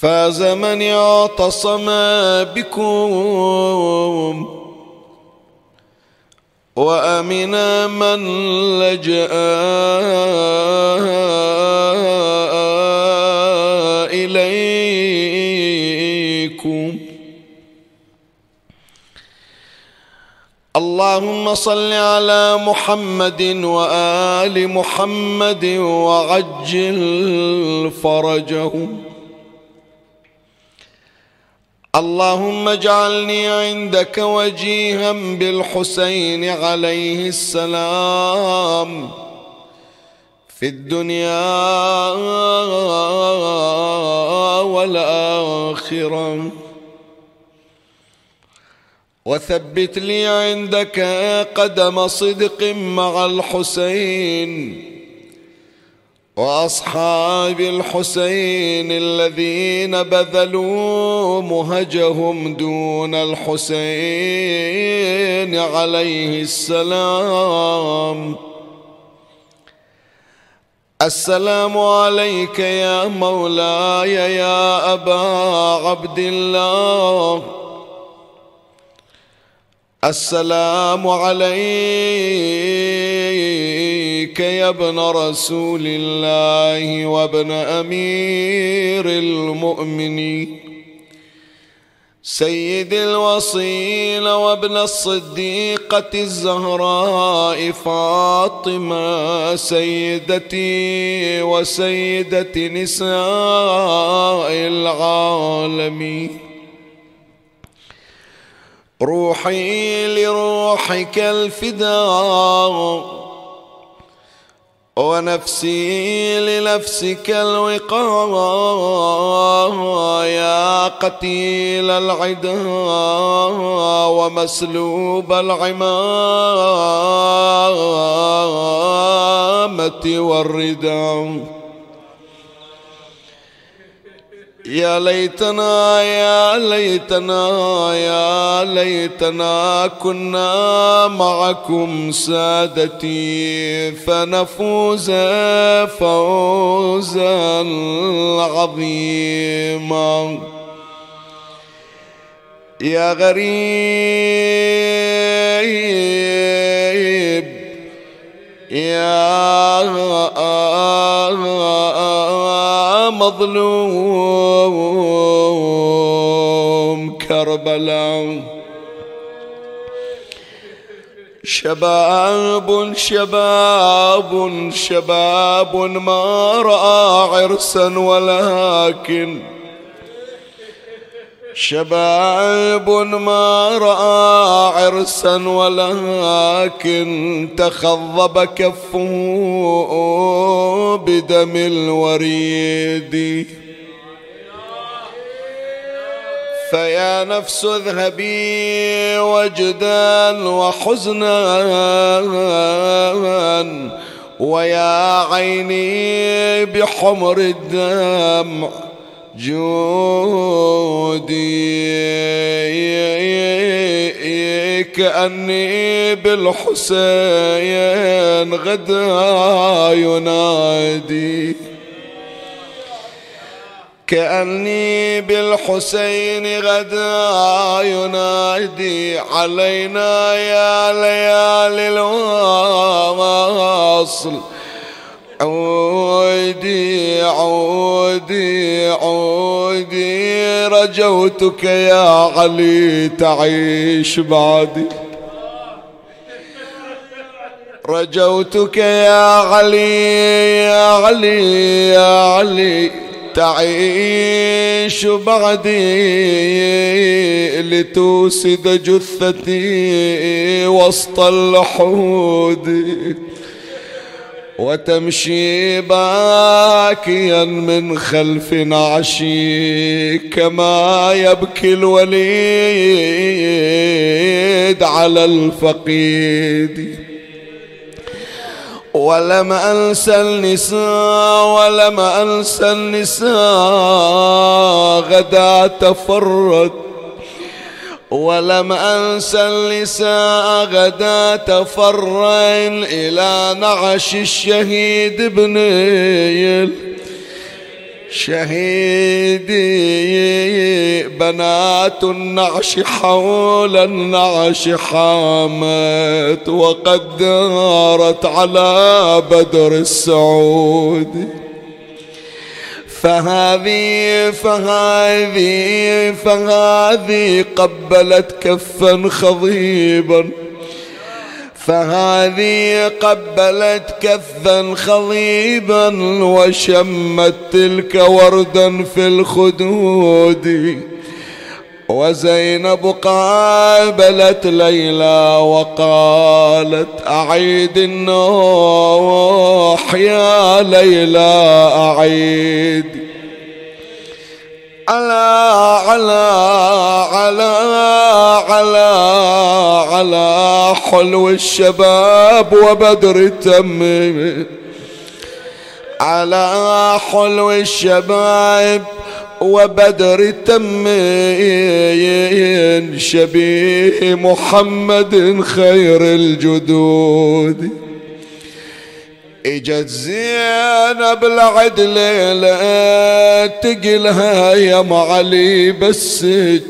فاز من اعتصم بكم. وأمن من لجأ إليكم. اللهم صل على محمد وآل محمد وعجل فرجهم. اللهم اجعلني عندك وجيها بالحسين عليه السلام. في الدنيا والآخرة. وثبت لي عندك قدم صدق مع الحسين. وأصحاب الحسين الذين بذلوا مهجهم دون الحسين عليه السلام. السلام عليك يا مولاي يا أبا عبد الله. السلام عليك يا ابن رسول الله وابن أمير المؤمنين. سيد الوصيل وابن الصديقة الزهراء فاطمة سيدتي وسيدة نساء العالمين. روحي لروحك الفداء. ونفسي لنفسك الوقاء يا قتيل العدا ومسلوب العمامة والرداء. يا ليتنا يا ليتنا يا ليتنا كنا معكم سادتي فنفوز فوزا عظيما. يا غريب يا مظلوم. كربلاء. شباب شباب شباب ما رأى عرسا ولكن شباب ما رأى عرسا ولكن تخضب كفه بدم الوريد. فيا نفس اذهبي وجدا وحزنا ويا عيني بحمر الدمع. جودي. كأني بالحسين غدا ينادي. كأني بالحسين غدا ينادي. علينا يا ليالي الواصل عودي عودي عودي رجوتك يا علي تعيش بعدي. رجوتك يا علي يا علي يا علي تعيش بعدي. لتوسد جثتي وسط اللحود وتمشي باكيا من خلف نعشي كما يبكي الوليد على الفقيد. ولم أنسى النساء ولم أنسى النساء غدا تفرد ولم أنسى النساء غدا تفرن إلى نعش الشهيد بنيل شهيدي بنات النعش حول النعش حامت وقد دارت على بدر السعود فهذه فهذه فهذه قبلت كفا خضيبا. فهذه قبلت كفا خضيبا وشمت تلك وردا في الخدود. وزينب قابلت ليلى وقالت أعيد النوح يا ليلى أعيد. على على على على على حلو الشباب وبدر تمم على حلو الشباب وبدر تمين شبيه محمد خير الجدود. إجت زينب العد ليلة تقلها يا معلي بسج.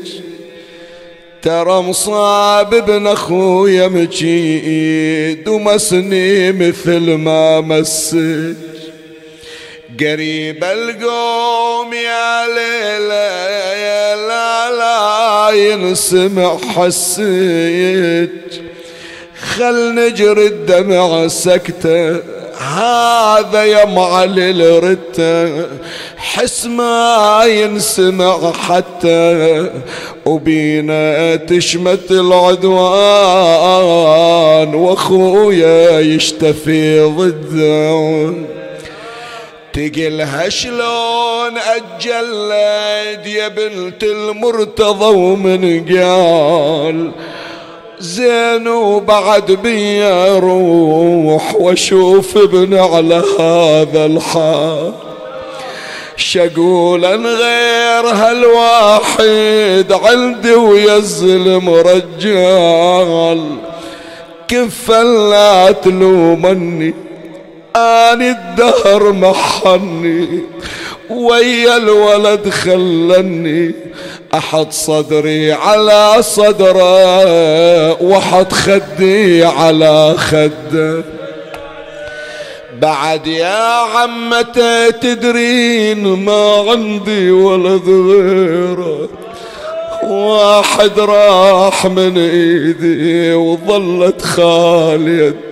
ترى مصاب ابن أخويا مجيد ومسني مثل ما مسج. قريب القوم يا ليلى يا لا لا ينسمع حسيت خل نجري الدمع سكتة هذا يا معلي الرتة. حس ما ينسمع حتى وبينا تشمت العدوان وأخويا يشتفي ضده. تقلها شلون أجلد يا بنت المرتضى ومن قال زين وبعد بي روح واشوف ابن على هذا الحال. شقولا غير هالواحد عندي ويا الظلم رجال كفا لا تلومني. اني الدهر محني ويا الولد خلني. أحط صدري على صدره وأحط خدي على خده. بعد يا عمته تدرين ما عندي ولد غيره. واحد راح من إيدي وظلت خالية.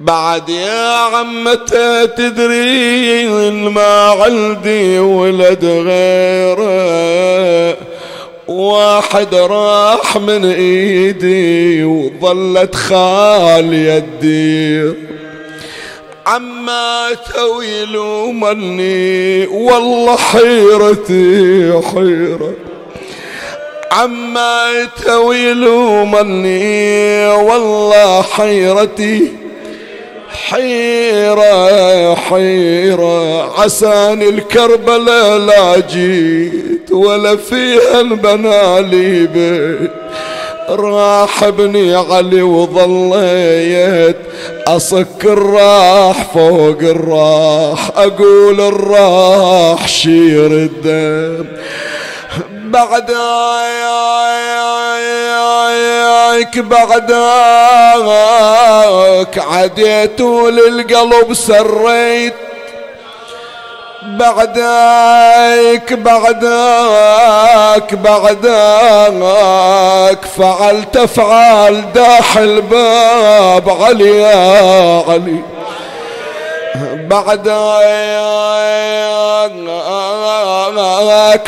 بعد يا عمته تدرين ما عندي ولد غيره. واحد راح من إيدي وظلت خالية الدير. عما يلومني والله حيرتي حيرة. عما يلومني والله حيرتي حيرة حيرة. عساني الكربلة لا جيت ولا فيها البنالي بيت. راح ابني علي وظليت أصك الراح فوق الراح أقول الراح شير الدم. بعد يا يا يا بعدك عديت للقلب سريت. بعدك بعدك بعدك فعلت افعال داح الباب علي يا علي. بعدك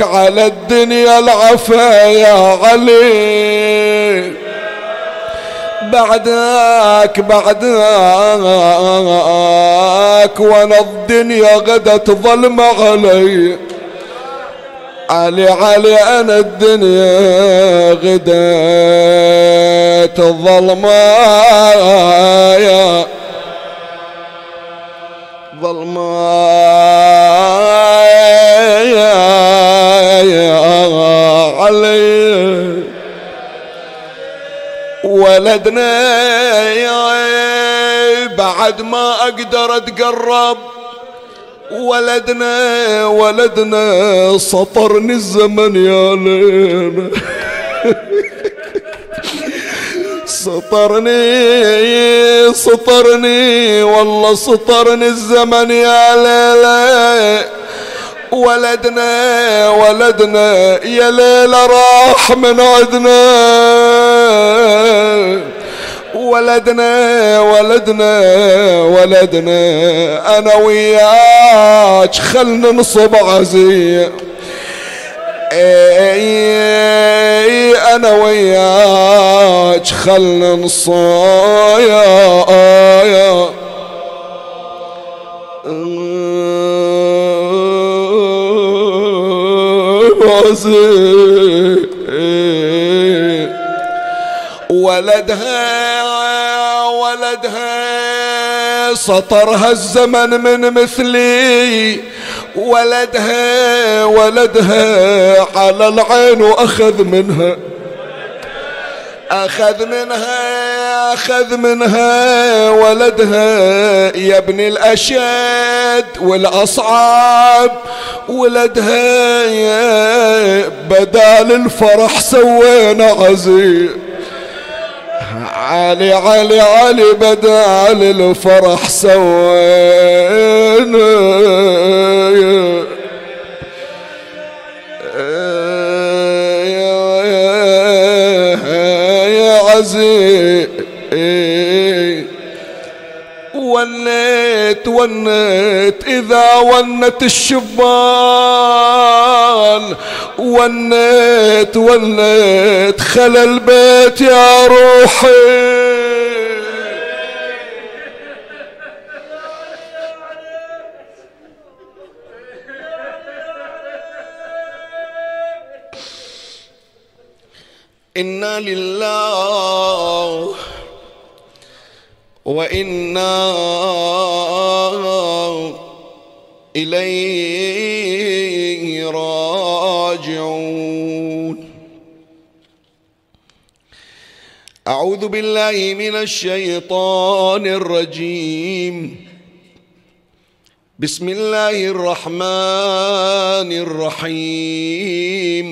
على الدنيا العفا يا علي. بعدك بعدك وأنا الدنيا غدت ظلمة علي. علي علي أنا الدنيا غدت ظلمة يا يا علي ولدنا بعد ما أقدر أتقرب. ولدنا ولدنا سطرني الزمن يا لينا سطرني سطرني والله سطرني الزمن يا ليلة ولدنا ولدنا يا ليلة راح من عدنا. ولدنا ولدنا ولدنا أنا وياك خلنا نصب عزيه أنا وياك خلنا نصايا. ولدها ولدها سطرها الزمن من مثلي. ولدها ولدها على العين وأخذ منها. أخذ منها أخذ منها ولدها يا ابن الأشد والاصعاب ولدها يا بدال الفرح سوينا عزيز. علي علي علي بدال الفرح سوينا. عزيز ونيت ونيت إذا ونت الشبان. ونيت ونيت خلى البيت يا روحي. إنا لله وإنا إليه راجعون. أعوذ بالله من الشيطان الرجيم. بسم الله الرحمن الرحيم.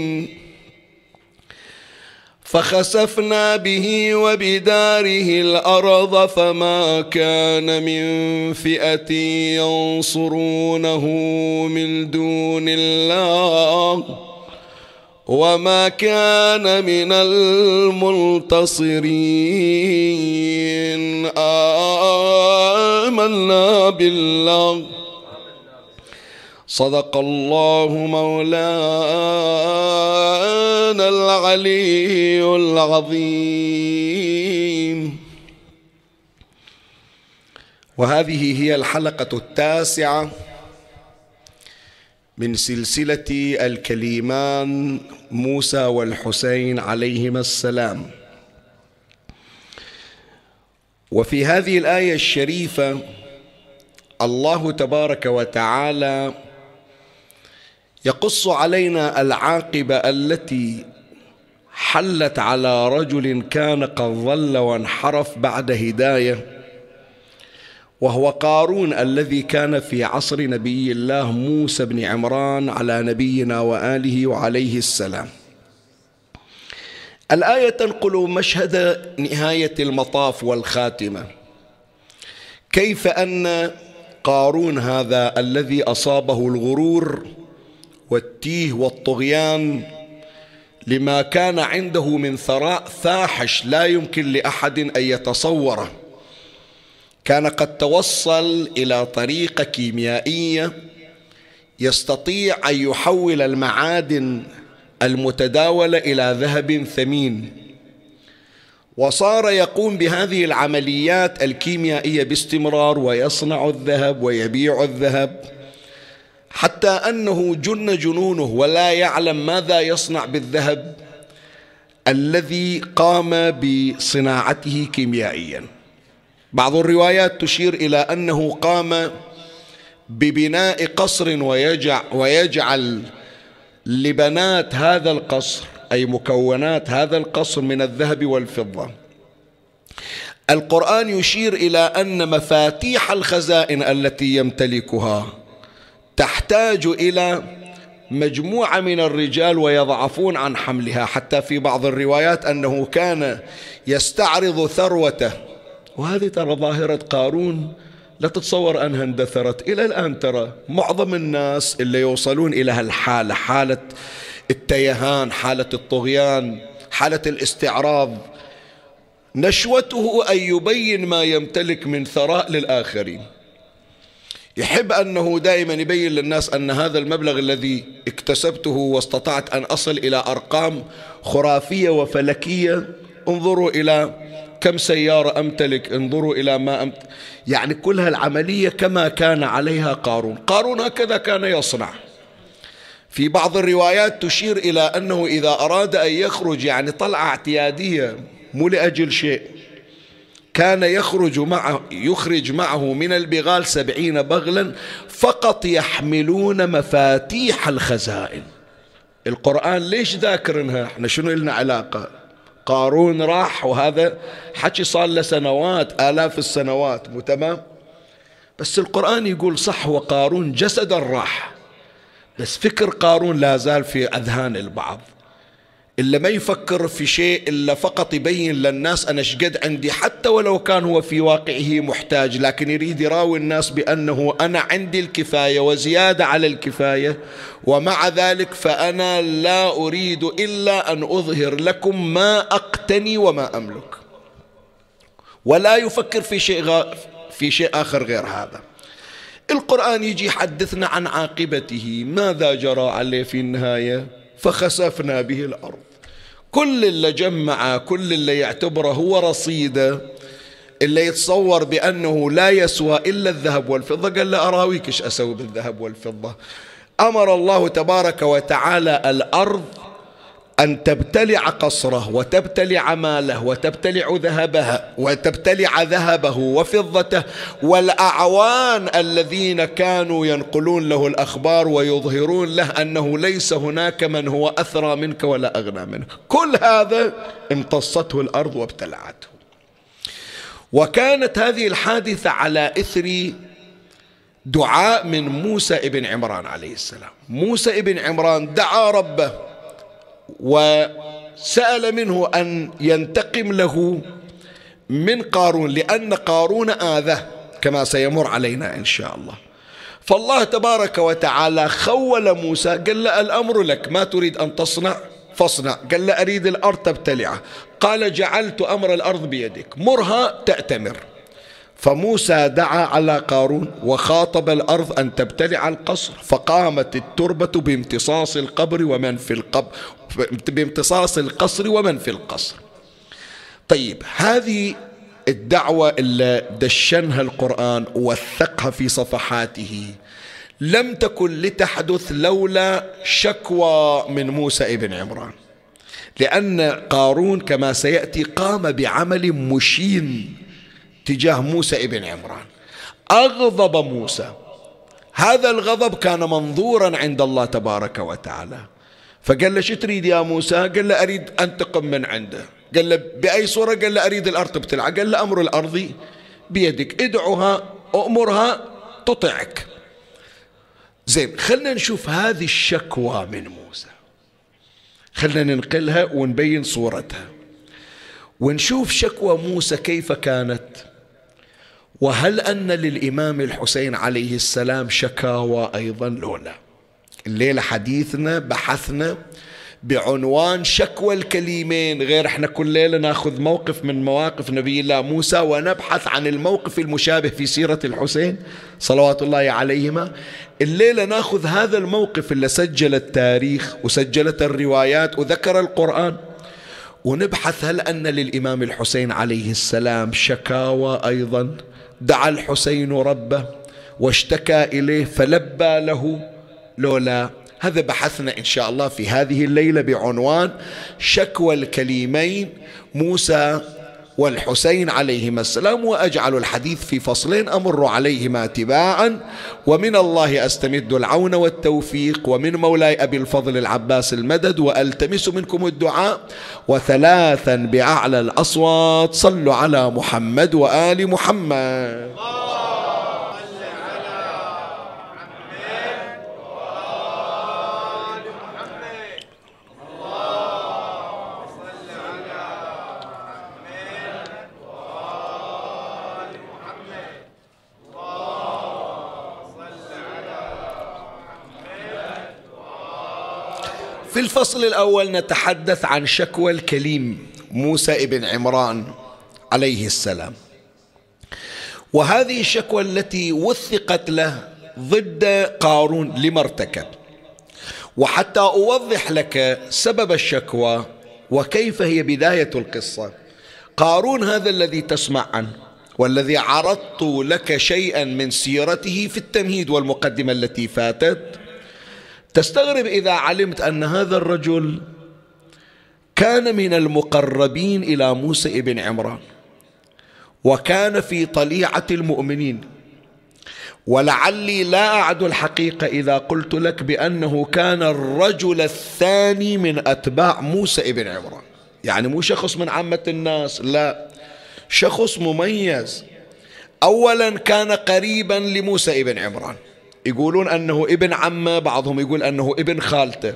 فخسفنا به وبداره الأرض فما كان من فئة ينصرونه من دون الله وما كان من المنتصرين. آمنا بالله. صدق الله مولانا العلي العظيم. وهذه هي الحلقة التاسعة من سلسلة الكليمان موسى والحسين عليهما السلام. وفي هذه الآية الشريفة الله تبارك وتعالى يقص علينا العاقبة التي حلت على رجل كان قد ضل وانحرف بعد هداية وهو قارون الذي كان في عصر نبي الله موسى بن عمران على نبينا وآله وعليه السلام. الآية تنقل مشهد نهاية المطاف والخاتمة. كيف أن قارون هذا الذي أصابه الغرور والتيه والطغيان لما كان عنده من ثراء فاحش لا يمكن لأحد أن يتصوره. كان قد توصل إلى طريقة كيميائية يستطيع أن يحول المعادن المتداولة إلى ذهب ثمين. وصار يقوم بهذه العمليات الكيميائية باستمرار ويصنع الذهب ويبيع الذهب. حتى أنه جن جنونه ولا يعلم ماذا يصنع بالذهب الذي قام بصناعته كيميائيا. بعض الروايات تشير إلى أنه قام ببناء قصر ويجعل, ويجعل لبنات هذا القصر أي مكونات هذا القصر من الذهب والفضة. القرآن يشير إلى أن مفاتيح الخزائن التي يمتلكها تحتاج إلى مجموعة من الرجال ويضعفون عن حملها حتى في بعض الروايات أنه كان يستعرض ثروته. وهذه ترى ظاهرة قارون لا تتصور أنها اندثرت. إلى الآن ترى معظم الناس اللي يوصلون إلى هالحالة حالة التيهان حالة الطغيان حالة الاستعراض نشوته أن يبين ما يمتلك من ثراء للآخرين. يحب أنه دائما يبين للناس أن هذا المبلغ الذي اكتسبته واستطعت أن أصل إلى أرقام خرافية وفلكية. انظروا إلى كم سيارة أمتلك انظروا إلى ما أمتلك يعني كل هالعملية كما كان عليها قارون. قارون هكذا كان يصنع. في بعض الروايات تشير إلى أنه إذا أراد أن يخرج يعني طلعة اعتيادية مو لأجل شيء كان يخرج معه يخرج معه من البغال سبعين بغلا فقط يحملون مفاتيح الخزائن. القرآن ليش ذاكرنها؟ إحنا شنو لنا علاقة؟ قارون راح وهذا حكي صار له سنوات آلاف السنوات مو تمام؟ بس القرآن يقول صح وقارون جسدا راح بس فكر قارون لا زال في أذهان البعض. إلا ما يفكر في شيء إلا فقط يبين للناس أنا شقد عندي حتى ولو كان هو في واقعه محتاج لكن يريد يراوي الناس بأنه أنا عندي الكفاية وزيادة على الكفاية ومع ذلك فأنا لا أريد إلا أن أظهر لكم ما أقتني وما أملك. ولا يفكر في شيء غ... في شيء آخر غير هذا. القرآن يجي يحدثنا عن عاقبته ماذا جرى عليه في النهاية؟ فخسفنا به الأرض. كل اللي جمع كل اللي يعتبره هو رصيده اللي يتصور بأنه لا يسوى إلا الذهب والفضة قال له أراويك إيش أسوي بالذهب والفضة؟ أمر الله تبارك وتعالى الأرض أن تبتلع قصره وتبتلع ماله وتبتلع ذهبها وتبتلع ذهبه وفضته والأعوان الذين كانوا ينقلون له الأخبار ويظهرون له أنه ليس هناك من هو أثرى منك ولا أغنى منك كل هذا امتصته الأرض وابتلعته. وكانت هذه الحادثة على إثر دعاء من موسى ابن عمران عليه السلام. موسى ابن عمران دعا ربه وسأل منه أن ينتقم له من قارون لأن قارون آذاه كما سيمر علينا إن شاء الله. فالله تبارك وتعالى خول موسى قال له الأمر لك ما تريد أن تصنع؟ فاصنع. قال له أريد الأرض تبتلعه. قال جعلت أمر الأرض بيدك. مرها تأتمر. فموسى دعا على قارون وخاطب الأرض أن تبتلع القصر فقامت التربة بامتصاص القبر ومن في القبر بامتصاص القصر ومن في القصر. طيب هذه الدعوة اللي دشنها القرآن وثقها في صفحاته لم تكن لتحدث لولا شكوى من موسى ابن عمران. لأن قارون كما سيأتي قام بعمل مشين. تجاه موسى ابن عمران. أغضب موسى. هذا الغضب كان منظورا عند الله تبارك وتعالى. فقال له شو تريد يا موسى؟ قال له أريد أنتقم من عنده. قال له بأي صورة؟ قال له أريد الأرض تبتلع قال له أمر الأرض بيدك. ادعها أمرها تطعك. زين خلنا نشوف هذه الشكوى من موسى. خلنا ننقلها ونبين صورتها. ونشوف شكوى موسى كيف كانت. وهل أن للإمام الحسين عليه السلام شكاوى أيضا لولا الليلة حديثنا بحثنا بعنوان شكوى الكليمين غير إحنا كل ليلة ناخذ موقف من مواقف نبي الله موسى ونبحث عن الموقف المشابه في سيرة الحسين صلوات الله عليهما. الليلة ناخذ هذا الموقف اللي سجل التاريخ وسجلت الروايات وذكر القرآن ونبحث هل أن للإمام الحسين عليه السلام شكاوى أيضا؟ دعا الحسين ربه واشتكى إليه فلبى له. لولا هذا بحثنا إن شاء الله في هذه الليلة بعنوان شكوى الكليمين. موسى والحسين عليهما السلام وأجعل الحديث في فصلين أمر عليهما تباعا ومن الله أستمد العون والتوفيق ومن مولاي أبي الفضل العباس المدد وألتمس منكم الدعاء وثلاثا بأعلى الأصوات صلوا على محمد وآل محمد. في الفصل الأول نتحدث عن شكوى الكليم موسى ابن عمران عليه السلام. وهذه الشكوى التي وثقت له ضد قارون لما ارتكب. وحتى أوضح لك سبب الشكوى وكيف هي بداية القصة. قارون هذا الذي تسمع عنه والذي عرضت لك شيئا من سيرته في التمهيد والمقدمة التي فاتت تستغرب إذا علمت أن هذا الرجل كان من المقربين إلى موسى ابن عمران وكان في طليعة المؤمنين. ولعلي لا أعد الحقيقة إذا قلت لك بأنه كان الرجل الثاني من أتباع موسى ابن عمران. يعني مو شخص من عامة الناس لا. شخص مميز. أولا كان قريبا لموسى ابن عمران. يقولون أنه ابن عمه بعضهم يقول أنه ابن خالته.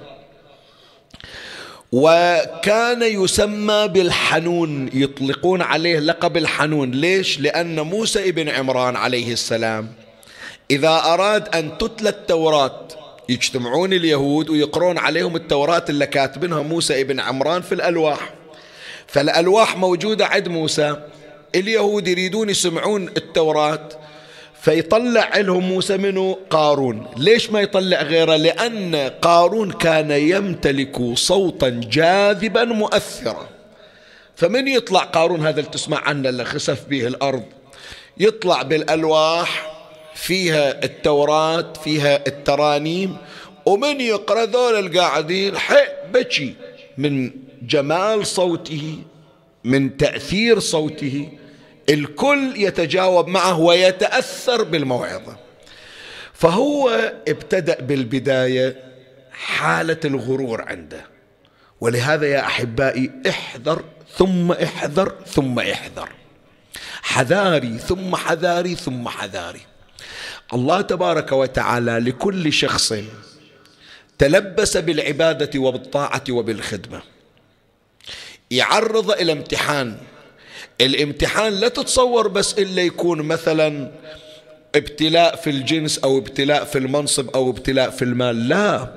وكان يسمى بالحنون يطلقون عليه لقب الحنون. ليش؟ لأن موسى ابن عمران عليه السلام إذا أراد أن تتلى التوراة يجتمعون اليهود ويقرون عليهم التوراة اللي كاتبينها موسى ابن عمران في الألواح. فالألواح موجودة عند موسى. اليهود يريدون يسمعون التوراة. فيطلع لهم موسى منه قارون. ليش ما يطلع غيره؟ لأن قارون كان يمتلك صوتا جاذبا مؤثرا. فمن يطلع قارون هذا اللي تسمع عنه اللي خسف به الأرض؟ يطلع بالألواح فيها التوراة فيها الترانيم. ومن يقرأ ذول القاعدين؟ حق بكي من جمال صوته من تأثير صوته. الكل يتجاوب معه ويتأثر بالموعظة. فهو ابتدأ بالبداية حالة الغرور عنده. ولهذا يا أحبائي احذر ثم احذر ثم احذر. حذاري ثم حذاري ثم حذاري. الله تبارك وتعالى لكل شخص تلبس بالعبادة وبالطاعة وبالخدمة. يعرض إلى امتحان الامتحان لا تتصور بس إلا يكون مثلا ابتلاء في الجنس أو ابتلاء في المنصب أو ابتلاء في المال. لا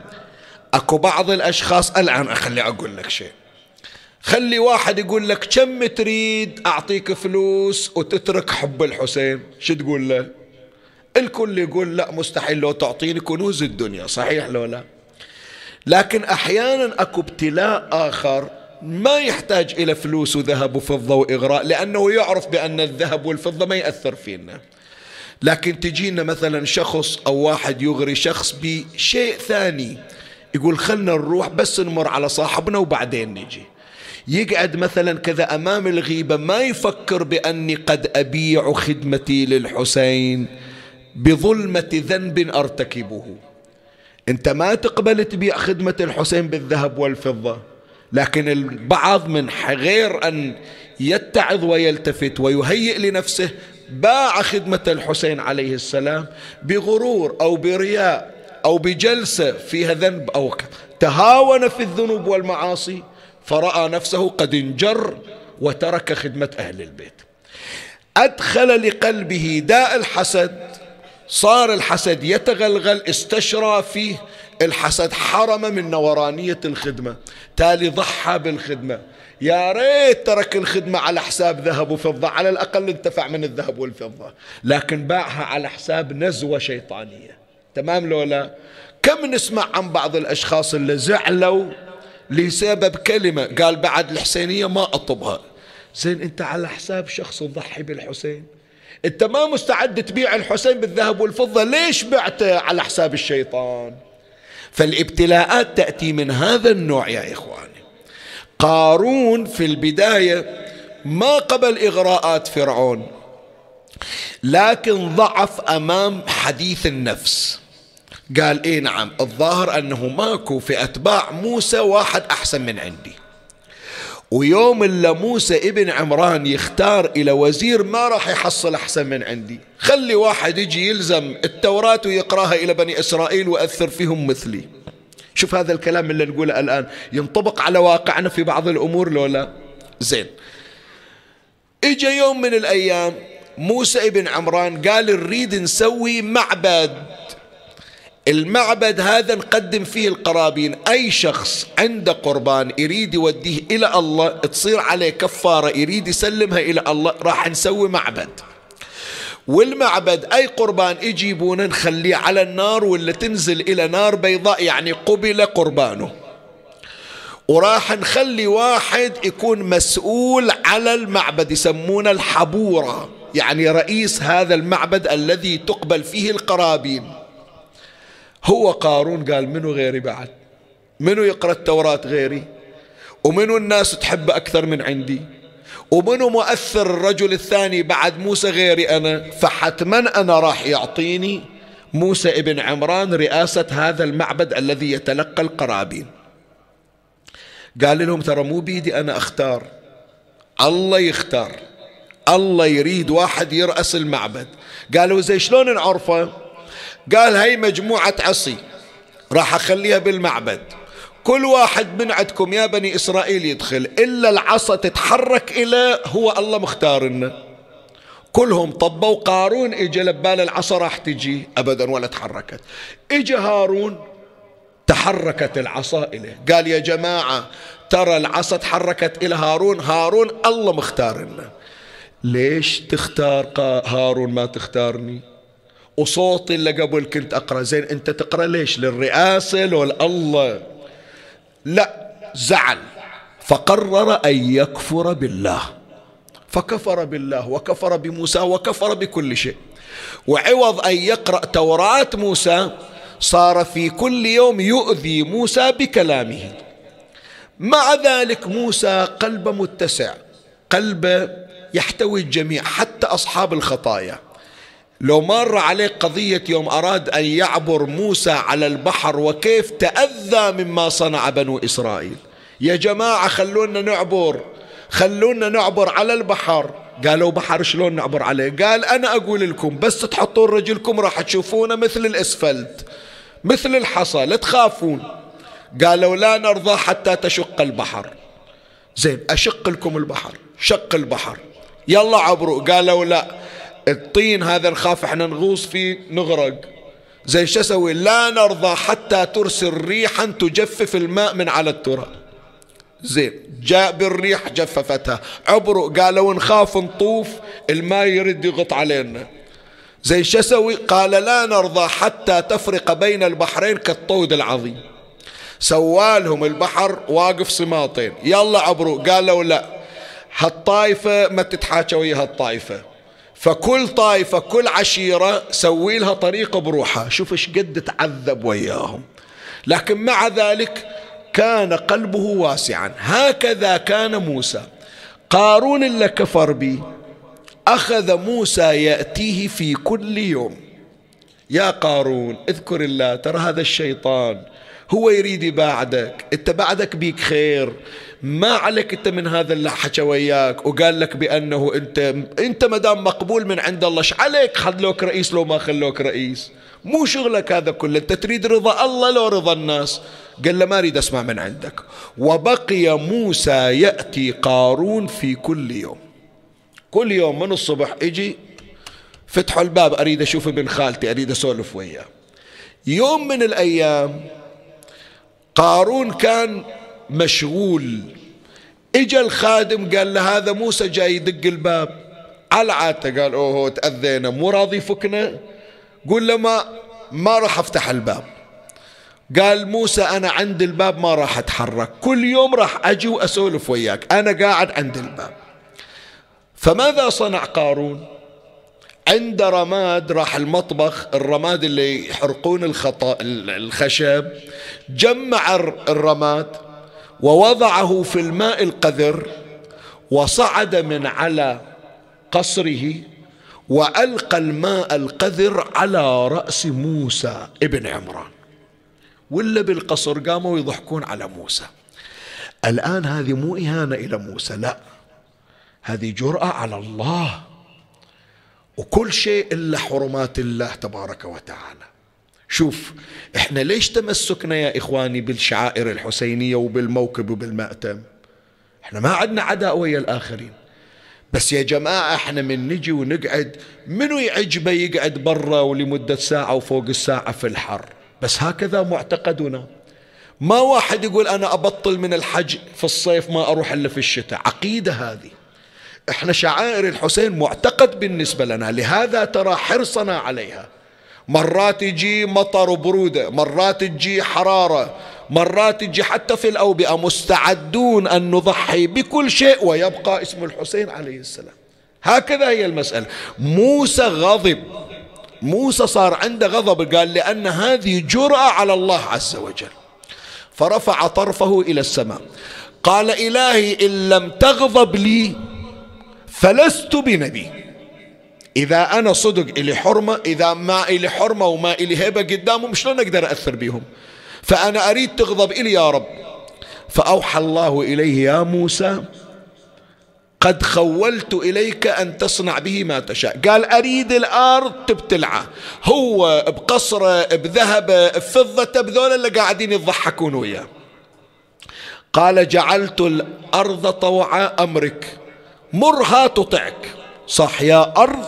أكو بعض الأشخاص الآن أخلي أقول لك شيء. خلي واحد يقول لك كم تريد أعطيك فلوس وتترك حب الحسين؟ شو تقول له؟ الكل يقول لا مستحيل لو تعطيني كنوز الدنيا صحيح لو لا؟ لكن أحيانا أكو ابتلاء آخر ما يحتاج إلى فلوس وذهب وفضة وإغراء لأنه يعرف بأن الذهب والفضة ما يأثر فينا. لكن تجينا مثلا شخص أو واحد يغري شخص بشيء ثاني يقول خلنا نروح بس نمر على صاحبنا وبعدين نجي. يقعد مثلا كذا أمام الغيبة ما يفكر بأني قد أبيع خدمتي للحسين بظلمة ذنب أرتكبه. أنت ما تقبل تبيع خدمة الحسين بالذهب والفضة. لكن البعض من غير أن يتعظ ويلتفت ويهيئ لنفسه باع خدمة الحسين عليه السلام بغرور أو برياء أو بجلسة فيها ذنب أو تهاون في الذنوب والمعاصي فرأى نفسه قد انجر وترك خدمة أهل البيت. أدخل لقلبه داء الحسد صار الحسد يتغلغل استشرى فيه الحسد حرم من نورانية الخدمة. تالي ضحى بالخدمة. يا ريت ترك الخدمة على حساب ذهب وفضة. على الأقل انتفع من الذهب والفضة. لكن باعها على حساب نزوة شيطانية. تمام لولا؟ كم نسمع عن بعض الأشخاص اللي زعلوا لسبب كلمة؟ قال بعد الحسينية ما أطبها. زين أنت على حساب شخص تضحي بالحسين. أنت ما مستعد تبيع الحسين بالذهب والفضة. ليش بعته على حساب الشيطان؟ فالابتلاءات تأتي من هذا النوع يا إخواني. قارون في البداية ما قبل إغراءات فرعون لكن ضعف أمام حديث النفس. قال إيه نعم الظاهر أنه ماكو في أتباع موسى واحد أحسن من عندي. ويوم اللي موسى ابن عمران يختار إلى وزير ما راح يحصل أحسن من عندي. خلي واحد يجي يلزم التوراة ويقراها إلى بني إسرائيل وأثر فيهم مثلي. شوف هذا الكلام اللي نقوله الآن. ينطبق على واقعنا في بعض الأمور لو لا؟ زين. إجا يوم من الأيام موسى ابن عمران قال نريد نسوي معبد. المعبد هذا نقدم فيه القرابين. أي شخص عنده قربان يريد يوديه إلى الله تصير عليه كفارة يريد يسلمها إلى الله راح نسوي معبد. والمعبد أي قربان يجيبونه نخليه على النار ولا تنزل إلى نار بيضاء يعني قبل قربانه. وراح نخلي واحد يكون مسؤول على المعبد يسمونه الحبورة. يعني رئيس هذا المعبد الذي تقبل فيه القرابين. هو قارون قال منو غيري بعد؟ منو يقرأ التوراة غيري؟ ومنو الناس تحب أكثر من عندي؟ ومنو مؤثر الرجل الثاني بعد موسى غيري أنا؟ فحتما أنا راح يعطيني موسى ابن عمران رئاسة هذا المعبد الذي يتلقى القرابين. قال لهم ترى مو بيدي أنا أختار. الله يختار. الله يريد واحد يرأس المعبد. قالوا زي شلون نعرفه؟ قال هاي مجموعة عصي راح أخليها بالمعبد. كل واحد من عندكم يا بني إسرائيل يدخل إلا العصا تتحرك إلى هو الله مختار لنا. كلهم طبوا قارون إجا لبال العصا راح تجي أبدا ولا تحركت. إجا هارون تحركت العصا إليه. قال يا جماعة ترى العصا تحركت إلى هارون هارون الله مختار لنا. ليش تختار هارون ما تختارني؟ وصوتي اللي قبل كنت أقرأ. زين أنت تقرأ ليش؟ للرئاسة لو الله لا زعل. فقرر أن يكفر بالله. فكفر بالله وكفر بموسى وكفر بكل شيء. وعوض أن يقرأ توراة موسى صار في كل يوم يؤذي موسى بكلامه. مع ذلك موسى قلب متسع قلب يحتوي الجميع حتى أصحاب الخطايا. لو مر عليك قضية يوم أراد أن يعبر موسى على البحر وكيف تأذى مما صنع بنو إسرائيل. يا جماعة خلونا نعبر خلونا نعبر على البحر. قالوا بحر شلون نعبر عليه؟ قال أنا أقول لكم بس تحطون رجلكم راح تشوفونه مثل الأسفلت مثل الحصى لا تخافون. قالوا لا نرضى حتى تشق البحر. زين أشق لكم البحر شق البحر. يلا عبروا. قالوا لا. الطين هذا نخاف إحنا نغوص فيه نغرق. زي شو أسوي؟ لا نرضى حتى ترسل ريحا تجفف الماء من على التراب. زين جاء بالريح جففتها. عبروا قالوا نخاف نطوف الماء يرد يغط علينا. زي شو أسوي؟ قال لا نرضى حتى تفرق بين البحرين كالطود العظيم. سوالهم البحر واقف صماطين. يلا عبروا قالوا لا. هالطائفة ما تتحاكى ويا هالطائفة. فكل طائفة كل عشيرة سوي لها طريقة بروحها. شوف إيش قد تعذب وياهم. لكن مع ذلك كان قلبه واسعا. هكذا كان موسى. قارون اللي كفر به أخذ موسى يأتيه في كل يوم. يا قارون اذكر الله ترى هذا الشيطان هو يريد يباعدك. إنت بعدك بيك خير. ما عليك إنت من هذا اللي حكى وياك وقال لك بأنه إنت إنت ما دام مقبول من عند الله إيش عليك؟ خلوك رئيس لو ما خلوك رئيس. مو شغلك هذا كله. أنت تريد رضا الله لو رضا الناس. قال له ما أريد أسمع من عندك. وبقي موسى يأتي قارون في كل يوم. كل يوم من الصبح يجي فتحوا الباب أريد أشوف ابن خالتي أريد أسولف وياه. يوم من الأيام قارون كان مشغول. اجى الخادم قال له هذا موسى جاي يدق الباب. على عادته قال اوه تأذينا مو راضي يفكنا؟ قول له ما ما راح أفتح الباب. قال موسى أنا عند الباب ما راح أتحرك. كل يوم راح أجي وأسولف وياك. أنا قاعد عند الباب. فماذا صنع قارون؟ عند رماد راح المطبخ الرماد اللي يحرقون الخطأ الخشب جمع الرماد ووضعه في الماء القذر وصعد من على قصره وألقى الماء القذر على رأس موسى ابن عمران. ولا بالقصر قاموا يضحكون على موسى. الآن هذه مو إهانة إلى موسى لا. هذه جرأة على الله. وكل شيء إلا حرمات الله تبارك وتعالى. شوف إحنا ليش تمسكنا يا إخواني بالشعائر الحسينية وبالموكب وبالمأتم؟ إحنا ما عندنا عداء ويا الآخرين. بس يا جماعة إحنا من نجي ونقعد منو يعجبه يقعد برا ولمدة ساعة وفوق الساعة في الحر؟ بس هكذا معتقدنا. ما واحد يقول أنا أبطل من الحج في الصيف ما أروح إلا في الشتاء. عقيدة هذه. إحنا شعائر الحسين معتقد بالنسبة لنا لهذا ترى حرصنا عليها. مرات يجي مطر وبرودة مرات تجي حرارة مرات تجي حتى في الأوبئة مستعدون أن نضحي بكل شيء ويبقى اسم الحسين عليه السلام. هكذا هي المسألة. موسى غضب. موسى صار عنده غضب قال لأن هذه جرأة على الله عز وجل. فرفع طرفه إلى السماء. قال إلهي إن لم تغضب لي فلست بنبي. إذا أنا صدق إلي حرمة إذا ما إلي حرمة وما إلي هيبة قدامهم شلون أقدر أثر بهم فأنا أريد تغضب إلي يا رب. فأوحى الله إليه يا موسى قد خولت إليك أن تصنع به ما تشاء. قال أريد الأرض تبتلعه. هو بقصره بذهبه بفضته بذول اللي قاعدين يضحكون وياه. قال جعلت الأرض طوعا أمرك. مرها تطعك. صح يا أرض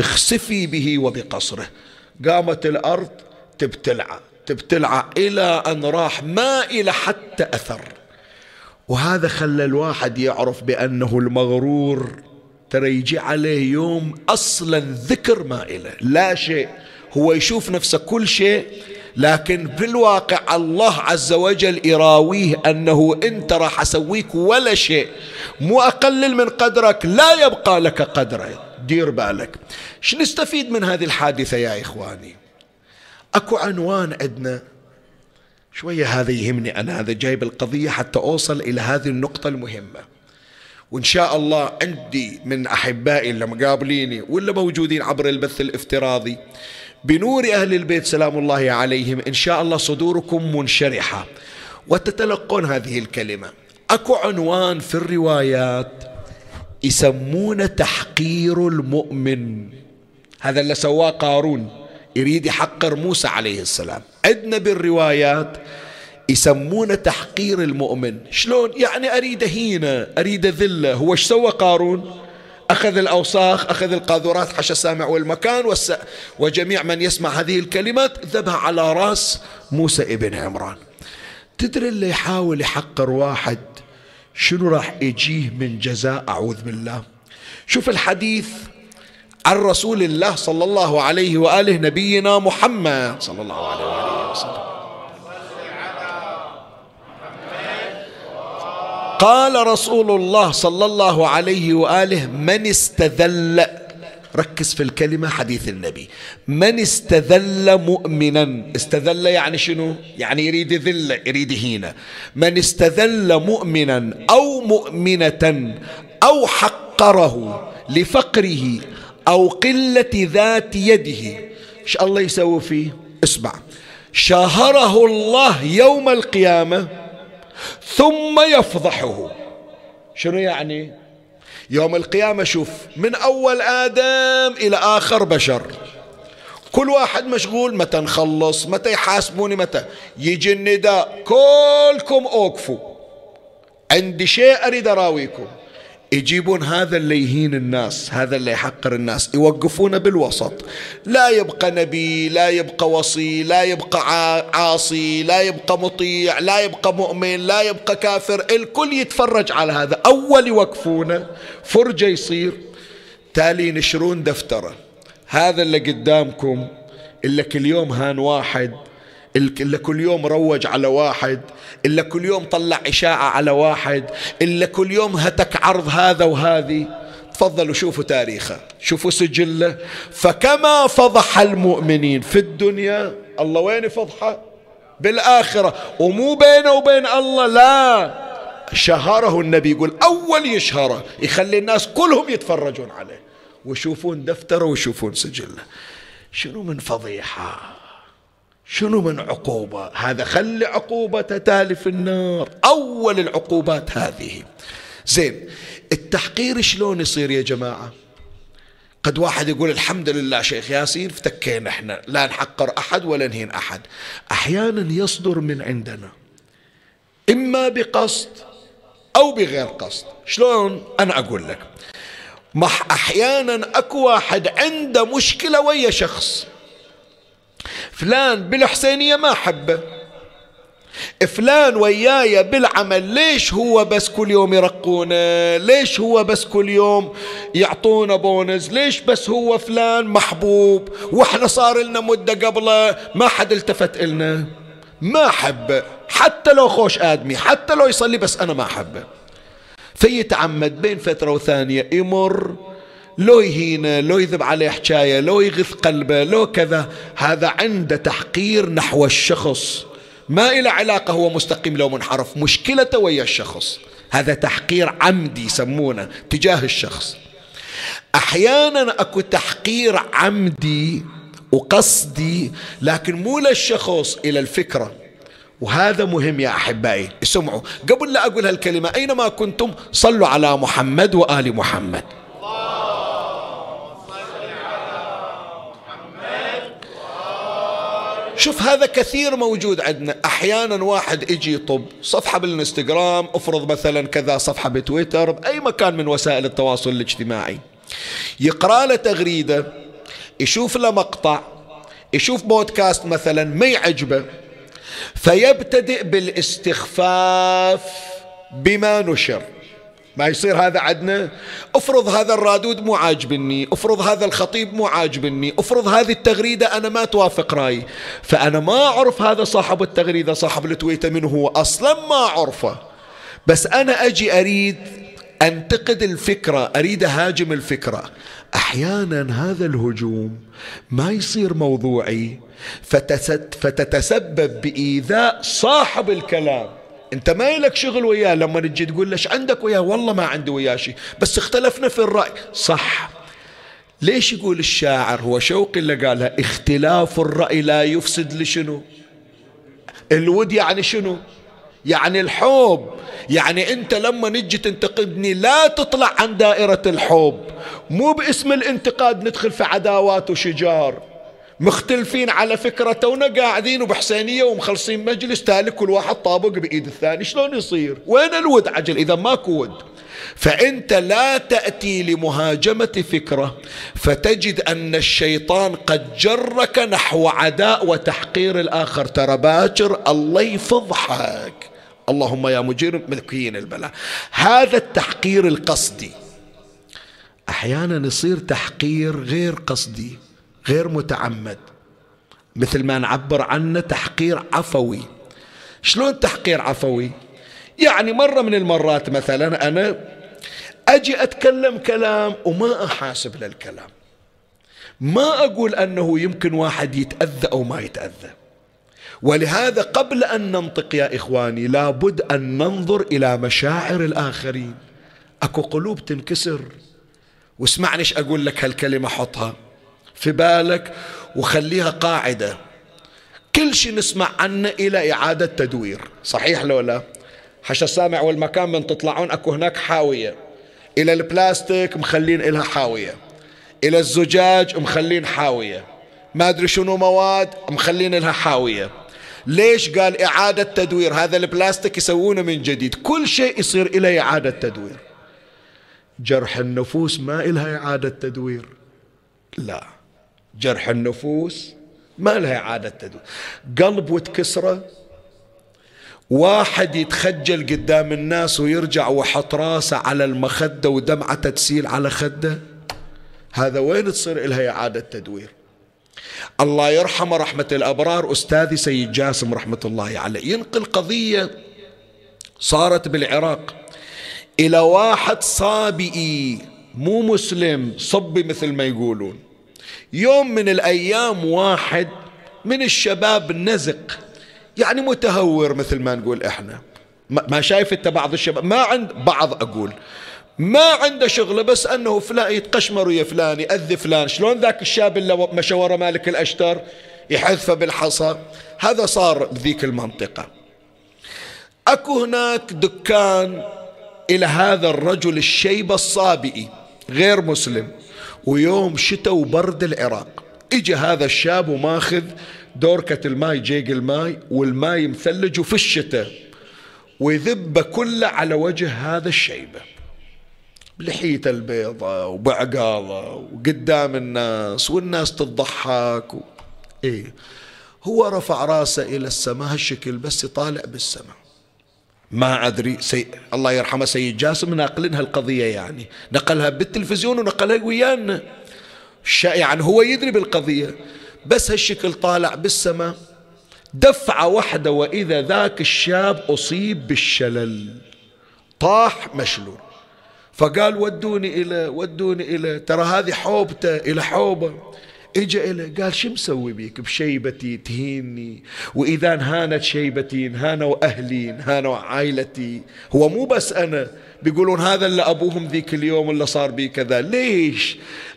اخسفي به وبقصره. قامت الأرض تبتلعه تبتلعه إلى أن راح ما إلى حتى أثر. وهذا خلى الواحد يعرف بأنه المغرور ترى يجي عليه يوم أصلا ذكر ما إله لا شيء هو يشوف نفسه كل شيء لكن بالواقع الله عز وجل يراويه أنه أنت راح أسويك ولا شيء مو أقلل من قدرك لا يبقى لك قدره دير بالك. شو نستفيد من هذه الحادثة يا إخواني؟ أكو عنوان عندنا. شوية هذا يهمني أنا هذا جايب القضية حتى أوصل إلى هذه النقطة المهمة. وإن شاء الله عندي من أحبائي اللي مقابليني ولا موجودين عبر البث الافتراضي بنور أهل البيت سلام الله عليهم. إن شاء الله صدوركم منشرحة. وتتلقون هذه الكلمة. أكو عنوان في الروايات يسمونه تحقير المؤمن. هذا اللي سواه قارون يريد يحقر موسى عليه السلام. عندنا بالروايات يسمونه تحقير المؤمن. شلون؟ يعني أريد هينة أريد ذلة. هو إيش سوى قارون؟ أخذ الأوساخ أخذ القاذورات حش السامع والمكان والس... وجميع من يسمع هذه الكلمات ذبح على رأس موسى ابن عمران. تدري اللي يحاول يحقر واحد شنو راح يجيه من جزاء؟ أعوذ بالله. شوف الحديث عن رسول الله صلى الله عليه وآله نبينا محمد صلى الله عليه وآله وسلم. قال رسول الله صلى الله عليه وآله من استذل ركز في الكلمة حديث النبي من استذل مؤمنا استذل يعني شنو؟ يعني يريد ذلة يريد هينة. من استذل مؤمنا أو مؤمنة أو حقره لفقره أو قلة ذات يده. إيش الله يسوي فيه. اسمع. شاهره الله يوم القيامة ثم يفضحه. شنو يعني؟ يوم القيامة شوف من أول آدم إلى آخر بشر. كل واحد مشغول متى نخلص؟ متى يحاسبوني؟ متى؟ يجي النداء كلكم أوقفوا. عندي شيء أريد أراويكم. يجيبون هذا اللي يهين الناس هذا اللي يحقر الناس يوقفونه بالوسط. لا يبقى نبي لا يبقى وصي لا يبقى عاصي لا يبقى مطيع لا يبقى مؤمن لا يبقى كافر الكل يتفرج على هذا. أول يوقفونه فرجة يصير تالي ينشرون دفترة. هذا اللي قدامكم إلا كل يوم هان واحد إلا كل يوم روج على واحد إلا كل يوم طلع إشاعة على واحد إلا كل يوم هتك عرض هذا وهذه. تفضلوا شوفوا تاريخه شوفوا سجله. فكما فضح المؤمنين في الدنيا الله وين يفضحه؟ بالآخرة. ومو بينه وبين الله لا. شهره النبي يقول أول يشهره يخلي الناس كلهم يتفرجون عليه. ويشوفون دفتره ويشوفون سجله. شنو من فضيحة؟ شنو من عقوبة؟ هذا خلي عقوبة تالف النار. أول العقوبات هذه. زين التحقير شلون يصير يا جماعة؟ قد واحد يقول الحمد لله شيخ ياسين افتكينا إحنا لا نحقر أحد ولا نهين أحد. أحيانا يصدر من عندنا. إما بقصد أو بغير قصد. شلون؟ أنا أقول لك. أحيانا أكو واحد عنده مشكلة ويا شخص. فلان بالحسينية ما حبه. فلان وياي بالعمل ليش هو بس كل يوم يرقونه؟ ليش هو بس كل يوم يعطونا بونز؟ ليش بس هو فلان محبوب؟ وإحنا صار لنا مدة قبله ما حد التفت إلنا. ما حبه. حتى لو خوش آدمي حتى لو يصلي بس أنا ما حبه فيتعمد بين فترة وثانية يمر. لو يهينه لو يذب عليه حكاية لو يغث قلبه لو كذا. هذا عنده تحقير نحو الشخص. ما إلى علاقة هو مستقيم لو منحرف. مشكلته ويا الشخص. هذا تحقير عمدي يسمونه تجاه الشخص. أحيانا أكو تحقير عمدي وقصدي لكن مو للشخص إلى الفكرة. وهذا مهم يا أحبائي. اسمعوا قبل لا أقول هالكلمة أينما كنتم صلوا على محمد وآل محمد. شوف هذا كثير موجود عندنا. أحيانا واحد يجي يطب صفحة بالإنستغرام افرض مثلا كذا صفحة بتويتر بأي مكان من وسائل التواصل الاجتماعي. يقرأ له تغريدة يشوف له مقطع يشوف بودكاست مثلا ما يعجبه فيبتدئ بالاستخفاف بما نشر. ما يصير هذا عندنا افرض هذا الرادود مو عاجبني افرض هذا الخطيب مو عاجبني افرض هذه التغريدة أنا ما توافق رأيي. فأنا ما أعرف هذا صاحب التغريدة صاحب التويتة من هو أصلا ما أعرفه. بس أنا أجي أريد أنتقد الفكرة أريد أهاجم الفكرة. أحيانا هذا الهجوم ما يصير موضوعي فتتسبب بإيذاء صاحب الكلام. انت ما لك شغل وياه لما تجي تقول ليش عندك وياه؟ والله ما عندي وياه شيء بس اختلفنا في الرأي. صح. ليش يقول الشاعر هو شوقي اللي قالها؟ اختلاف الرأي لا يفسد لشنو؟ الود يعني شنو؟ يعني الحب. يعني انت لما نجي تنتقدني لا تطلع عن دائرة الحب. مو باسم الانتقاد ندخل في عداوات وشجار. مختلفين على فكرة تونا قاعدين وبحسينية ومخلصين مجلس تالي كل واحد طابق بإيد الثاني. شلون يصير؟ وين الود عجل؟ إذا ماكو ود. فأنت لا تأتي لمهاجمة فكرة فتجد أن الشيطان قد جرك نحو عداء وتحقير الآخر. ترى باكر الله يفضحك. اللهم يا مجير ملكيين البلاء. هذا التحقير القصدي. أحيانا يصير تحقير غير قصدي. غير متعمد. مثل ما نعبر عنه تحقير عفوي. شلون تحقير عفوي؟ يعني مرة من المرات مثلا أنا أجي أتكلم كلام وما أحاسب للكلام. ما أقول أنه يمكن واحد يتأذى أو ما يتأذى. ولهذا قبل أن ننطق يا إخواني لابد أن ننظر إلى مشاعر الآخرين. أكو قلوب تنكسر. واسمعني أقول لك هالكلمة حطها. في بالك وخليها قاعدة. كل شيء نسمع عنه إلى إعادة تدوير. صحيح لو لا؟ حش السامع والمكان من تطلعون أكو هناك حاوية. إلى البلاستيك مخلين إلها حاوية. إلى الزجاج مخلين حاوية. ما أدري شنو مواد مخلين لها حاوية. ليش قال إعادة تدوير؟ هذا البلاستيك يسوونه من جديد. كل شيء يصير إليه إعادة تدوير. جرح النفوس ما إلها إعادة تدوير. لا. جرح النفوس ما لها إعادة تدوير قلب وتكسره واحد يتخجل قدام الناس ويرجع وحط راسه على المخدة ودمعته تسيل على خده. هذا وين تصير لها إعادة تدوير؟ الله يرحمه رحمة الأبرار. أستاذي سيد جاسم رحمة الله عليه ينقل قضية صارت بالعراق. إلى واحد صابئي مو مسلم صبي مثل ما يقولون. يوم من الأيام واحد من الشباب نزق. يعني متهور مثل ما نقول إحنا. ما شايف إنت بعض الشباب. ما عند بعض أقول. ما عنده شغله بس أنه فلان يتقشمر ويا فلان يأذي فلان. شلون ذاك الشاب اللي مشى ورا مالك الأشتر يحذفه بالحصى؟ هذا صار بذيك المنطقة. أكو هناك دكان إلى هذا الرجل الشيبة الصابئي غير مسلم. ويوم شتاء وبرد العراق. اجى هذا الشاب وماخذ دوركة الماي جيق الماي والماي مثلج وفي الشتاء ويذب كله على وجه هذا الشيبه لحيته البيضة وبعقالة وقدام الناس والناس تضحك و... إيه. هو رفع راسه إلى السماء هالشكل بس يطالع بالسماء. ما أدري سي... الله يرحمه سيد جاسم ناقلينها القضية يعني. نقلها بالتلفزيون ونقلها ويانا. ش... يعني هو يدري بالقضية. بس هالشكل طالع بالسماء دفعة واحدة وإذا ذاك الشاب أصيب بالشلل. طاح مشلول. فقال ودوني إلى ودوني إلى. ترى هذه حوبته إلى حوبة. اجى إلى قال شو مسوي بيك؟ بشيبتي تهيني. وإذا انهانت شيبتي انهانوا أهلي انهانوا عائلتي هو مو بس أنا. بيقولون هذا اللي أبوهم ذيك اليوم اللي صار بي كذا. ليش؟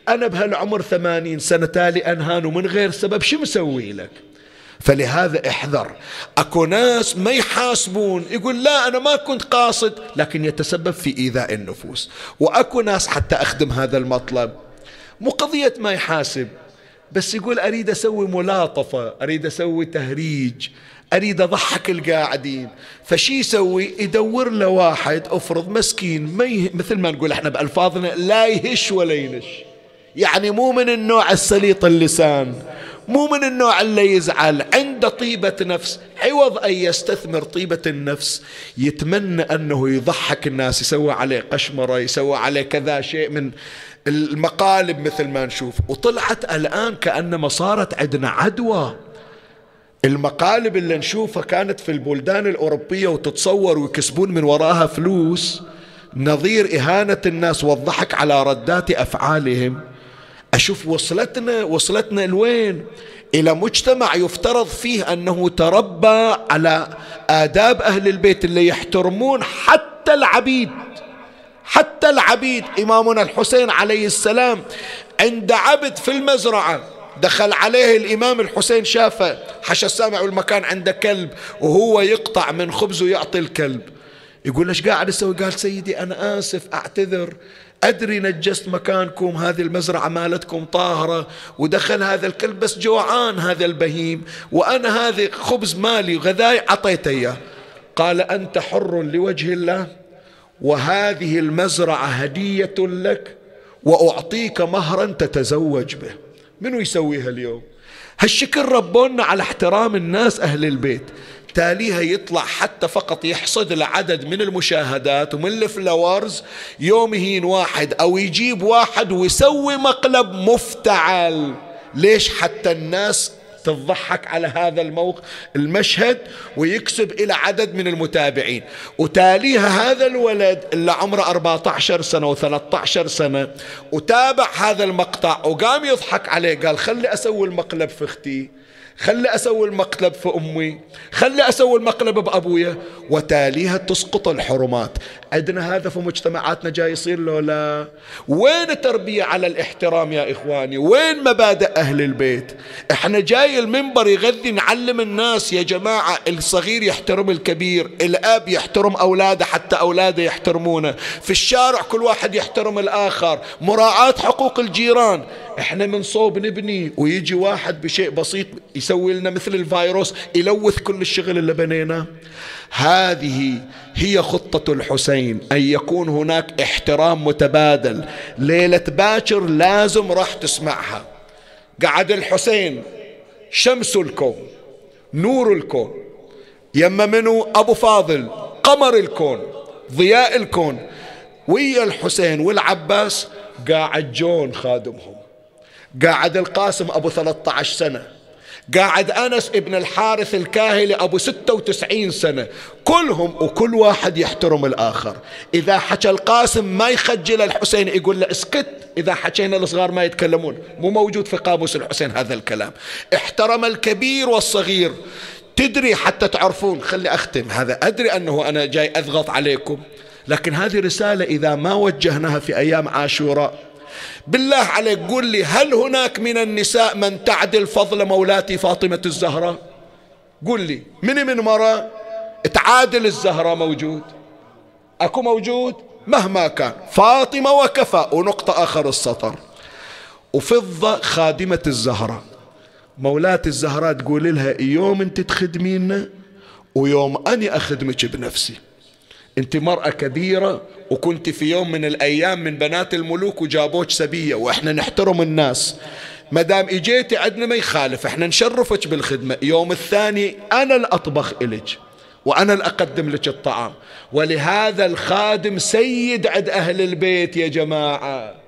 أنا بهالعمر ثمانين سنة تالي أنهان من غير سبب. شو مسوي لك؟ فلهذا احذر. أكو ناس ما يحاسبون. يقول لا أنا ما كنت قاصد. لكن يتسبب في إيذاء النفوس. وأكو ناس حتى أخدم هذا المطلب. مو قضية ما يحاسب. بس يقول أريد أسوي ملاطفة أريد أسوي تهريج أريد أضحك القاعدين. فشي يسوي؟ يدور له واحد افرض مسكين ما يه... مثل ما نقول إحنا بألفاظنا لا يهش ولا ينش. يعني مو من النوع السليط اللسان مو من النوع اللي يزعل. عنده طيبة نفس عوض أن يستثمر طيبة النفس. يتمنى أنه يضحك الناس يسوي عليه قشمرة يسوي عليه كذا شيء من المقالب مثل ما نشوف. وطلعت الآن كأنما صارت عندنا عدوى. المقالب اللي نشوفها كانت في البلدان الأوروبية وتتصور ويكسبون من وراها فلوس. نظير إهانة الناس والضحك على ردات أفعالهم. أشوف وصلتنا وصلتنا لوين؟ إلى مجتمع يفترض فيه أنه تربى على آداب أهل البيت اللي يحترمون حتى العبيد. حتى العبيد إمامنا الحسين عليه السلام عند عبد في المزرعة دخل عليه الإمام الحسين شافه حش السامع والمكان عنده كلب وهو يقطع من خبزه يعطي الكلب. يقول ليش قاعد أسوي قال سيدي أنا آسف أعتذر. أدري نجست مكانكم هذه المزرعة مالتكم طاهرة ودخل هذا الكلب بس جوعان هذا البهيم وأنا هذه خبز مالي غذاي عطيته إياه. قال أنت حر لوجه الله؟ وهذه المزرعة هدية لك وأعطيك مهرا تتزوج به. منو يسويها اليوم؟ هالشكل ربونا على احترام الناس أهل البيت. تاليها يطلع حتى فقط يحصد العدد من المشاهدات ومن الفلاورز يوم يهين واحد أو يجيب واحد ويسوي مقلب مفتعل. ليش؟ حتى الناس تضحك على هذا الموقف المشهد ويكسب إلى عدد من المتابعين. وتاليها هذا الولد اللي عمره 14 سنة و13 سنة وتابع هذا المقطع وقام يضحك عليه قال خلي أسوي المقلب في أختي. خلي أسوي المقلب في أمي خلي أسوي المقلب بأبويا. وتاليها تسقط الحرمات. عندنا هذا في مجتمعاتنا جاي يصير لو لا؟ وين التربية على الاحترام يا إخواني؟ وين مبادئ أهل البيت؟ إحنا جاي المنبر يغذي نعلم الناس يا جماعة الصغير يحترم الكبير الأب يحترم أولاده حتى أولاده يحترمونه. في الشارع كل واحد يحترم الآخر. مراعاة حقوق الجيران. إحنا من صوب نبني ويجي واحد بشيء بسيط يسوي لنا مثل الفيروس يلوث كل الشغل اللي بنيناه. هذه هي خطة الحسين أن يكون هناك احترام متبادل. ليلة باكر لازم راح تسمعها. قعد الحسين شمس الكون نور الكون يما منو؟ أبو فاضل قمر الكون ضياء الكون. ويا الحسين والعباس قاعد جون خادمهم. قاعد القاسم أبو 13 سنة. قاعد أنس ابن الحارث الكاهلي أبو 96 سنة. كلهم وكل واحد يحترم الآخر. إذا حكى القاسم ما يخجل الحسين يقول له اسكت إذا حكينا الصغار ما يتكلمون. مو موجود في قاموس الحسين هذا الكلام. احترم الكبير والصغير. تدري حتى تعرفون خلي أختم هذا أدري أنه أنا جاي أضغط عليكم لكن هذه رسالة إذا ما وجهناها في أيام عاشوراء بالله عليك قول لي هل هناك من النساء من تعدل فضل مولاتي فاطمة الزهراء قل لي من من مرة تعادل الزهراء موجود؟ أكو موجود؟ مهما كان. فاطمة وكفى ونقطة آخر السطر. وفضة خادمة الزهراء مولات الزهراء تقول لها يوم انت تخدمينا ويوم أني أخدمك بنفسي. انت مرأة كبيرة وكنت في يوم من الأيام من بنات الملوك وجابوك سبية وإحنا نحترم الناس. ما دام إجيتي عندنا ما يخالف إحنا نشرفك بالخدمة. يوم الثاني أنا الأطبخ إلك وأنا اللي أقدم لك الطعام. ولهذا الخادم سيد عند أهل البيت يا جماعة.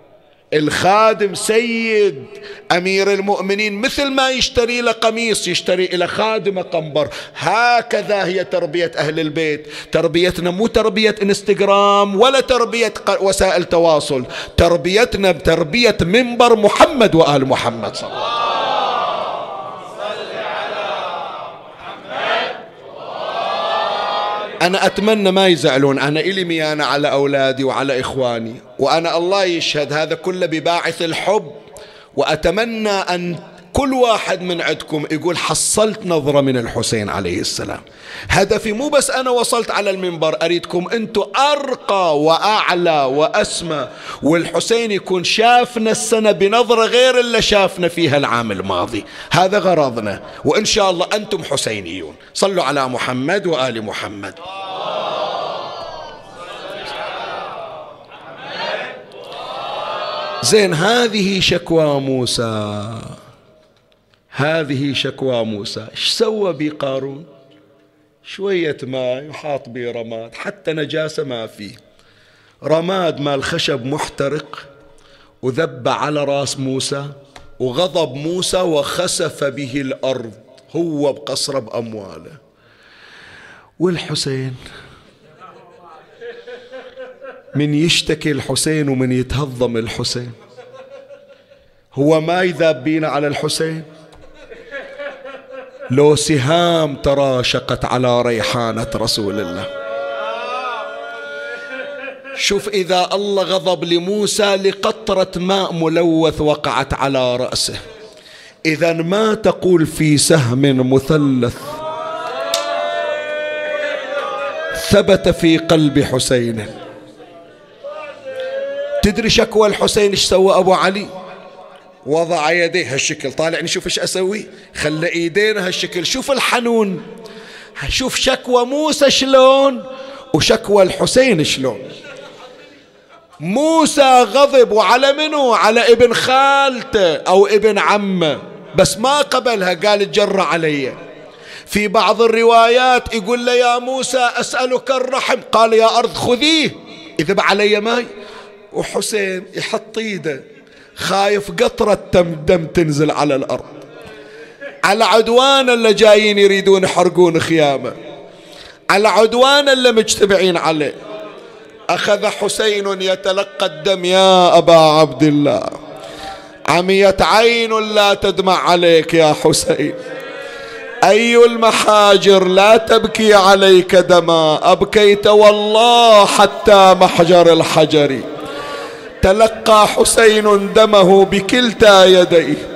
الخادم سيد أمير المؤمنين مثل ما يشتري له قميص يشتري إلى خادمة قنبر. هكذا هي تربية أهل البيت. تربيتنا مو تربية إنستغرام ولا تربية وسائل تواصل. تربيتنا بتربية منبر محمد وآل محمد صلى الله عليه وسلم. أنا أتمنى ما يزعلون. أنا إلي ميانة على أولادي وعلى إخواني. وأنا الله يشهد هذا كله بباعث الحب. وأتمنى أن كل واحد من عندكم يقول حصلت نظرة من الحسين عليه السلام. هدفي مو بس أنا وصلت على المنبر أريدكم أنتم أرقى وأعلى وأسمى والحسين يكون شافنا السنة بنظرة غير اللي شافنا فيها العام الماضي. هذا غرضنا وإن شاء الله أنتم حسينيون. صلوا على محمد وآل محمد. زين هذه شكوى موسى. هذه شكوى موسى. إيش سوى بقارون شوية ماء يحاط به رماد حتى نجاسة ما فيه رماد مال خشب محترق وذب على راس موسى وغضب موسى وخسف به الأرض. هو بقصره بأمواله. والحسين؟ من يشتكي الحسين ومن يتهضم الحسين. هو ما يذاب بينا على الحسين؟ لو سهام تراشقت على ريحانة رسول الله. شوف إذا الله غضب لموسى لقطرة ماء ملوث وقعت على رأسه. إذا ما تقول في سهم مثلث؟ ثبت في قلب حسين. تدري شكوى الحسين إيش سوى أبو علي؟ وضع يديه هالشكل. طالعني شوف إيش أسوي؟ خلى ايدينا هالشكل. شوف الحنون. شوف شكوى موسى شلون وشكوى الحسين شلون. موسى غضب وعلى منو؟ على ابن خالته أو ابن عمه. بس ما قبلها قال اتجرى علي. في بعض الروايات يقول له يا موسى أسألك الرحم. قال يا أرض خذيه. اذب علي ماي. وحسين يحط إيده. خايف قطرة دم تنزل على الأرض. على عدوان اللي جايين يريدون يحرقون خيامة. على عدوان اللي مجتمعين عليه. أخذ حسين يتلقى الدم يا أبا عبد الله. عميت عين لا تدمع عليك يا حسين. أي المحاجر لا تبكي عليك دما. أبكيت والله حتى محجر الحجر. تلقى حسين دمه بكلتا يديه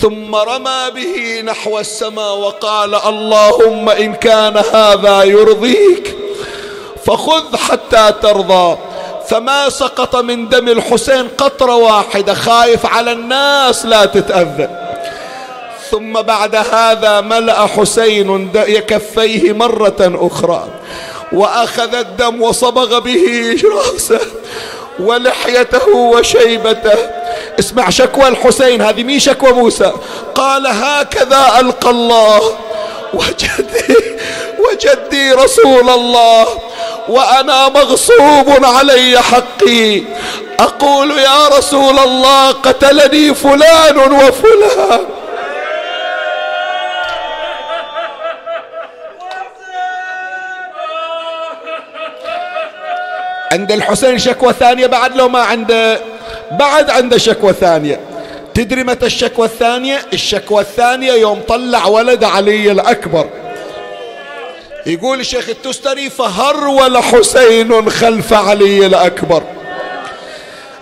ثم رمى به نحو السماء وقال اللهم إن كان هذا يرضيك فخذ حتى ترضى. فما سقط من دم الحسين قطرة واحدة خايف على الناس لا تتأذى. ثم بعد هذا ملأ حسين كفيه مرة أخرى وأخذ الدم وصبغ به رأسه ولحيته وشيبته. اسمع شكوى الحسين هذه مين شكوى موسى؟ قال هكذا ألقى الله. وجدي وجدي رسول الله وأنا مغصوب علي حقي. أقول يا رسول الله قتلني فلان وفلان. عند الحسين شكوى ثانية بعد لو ما عنده بعد عنده شكوى ثانية. تدري متى الشكوى الثانية؟ الشكوى الثانية يوم طلع ولد علي الأكبر. يقول الشيخ التستري فهرول حسين خلف علي الأكبر.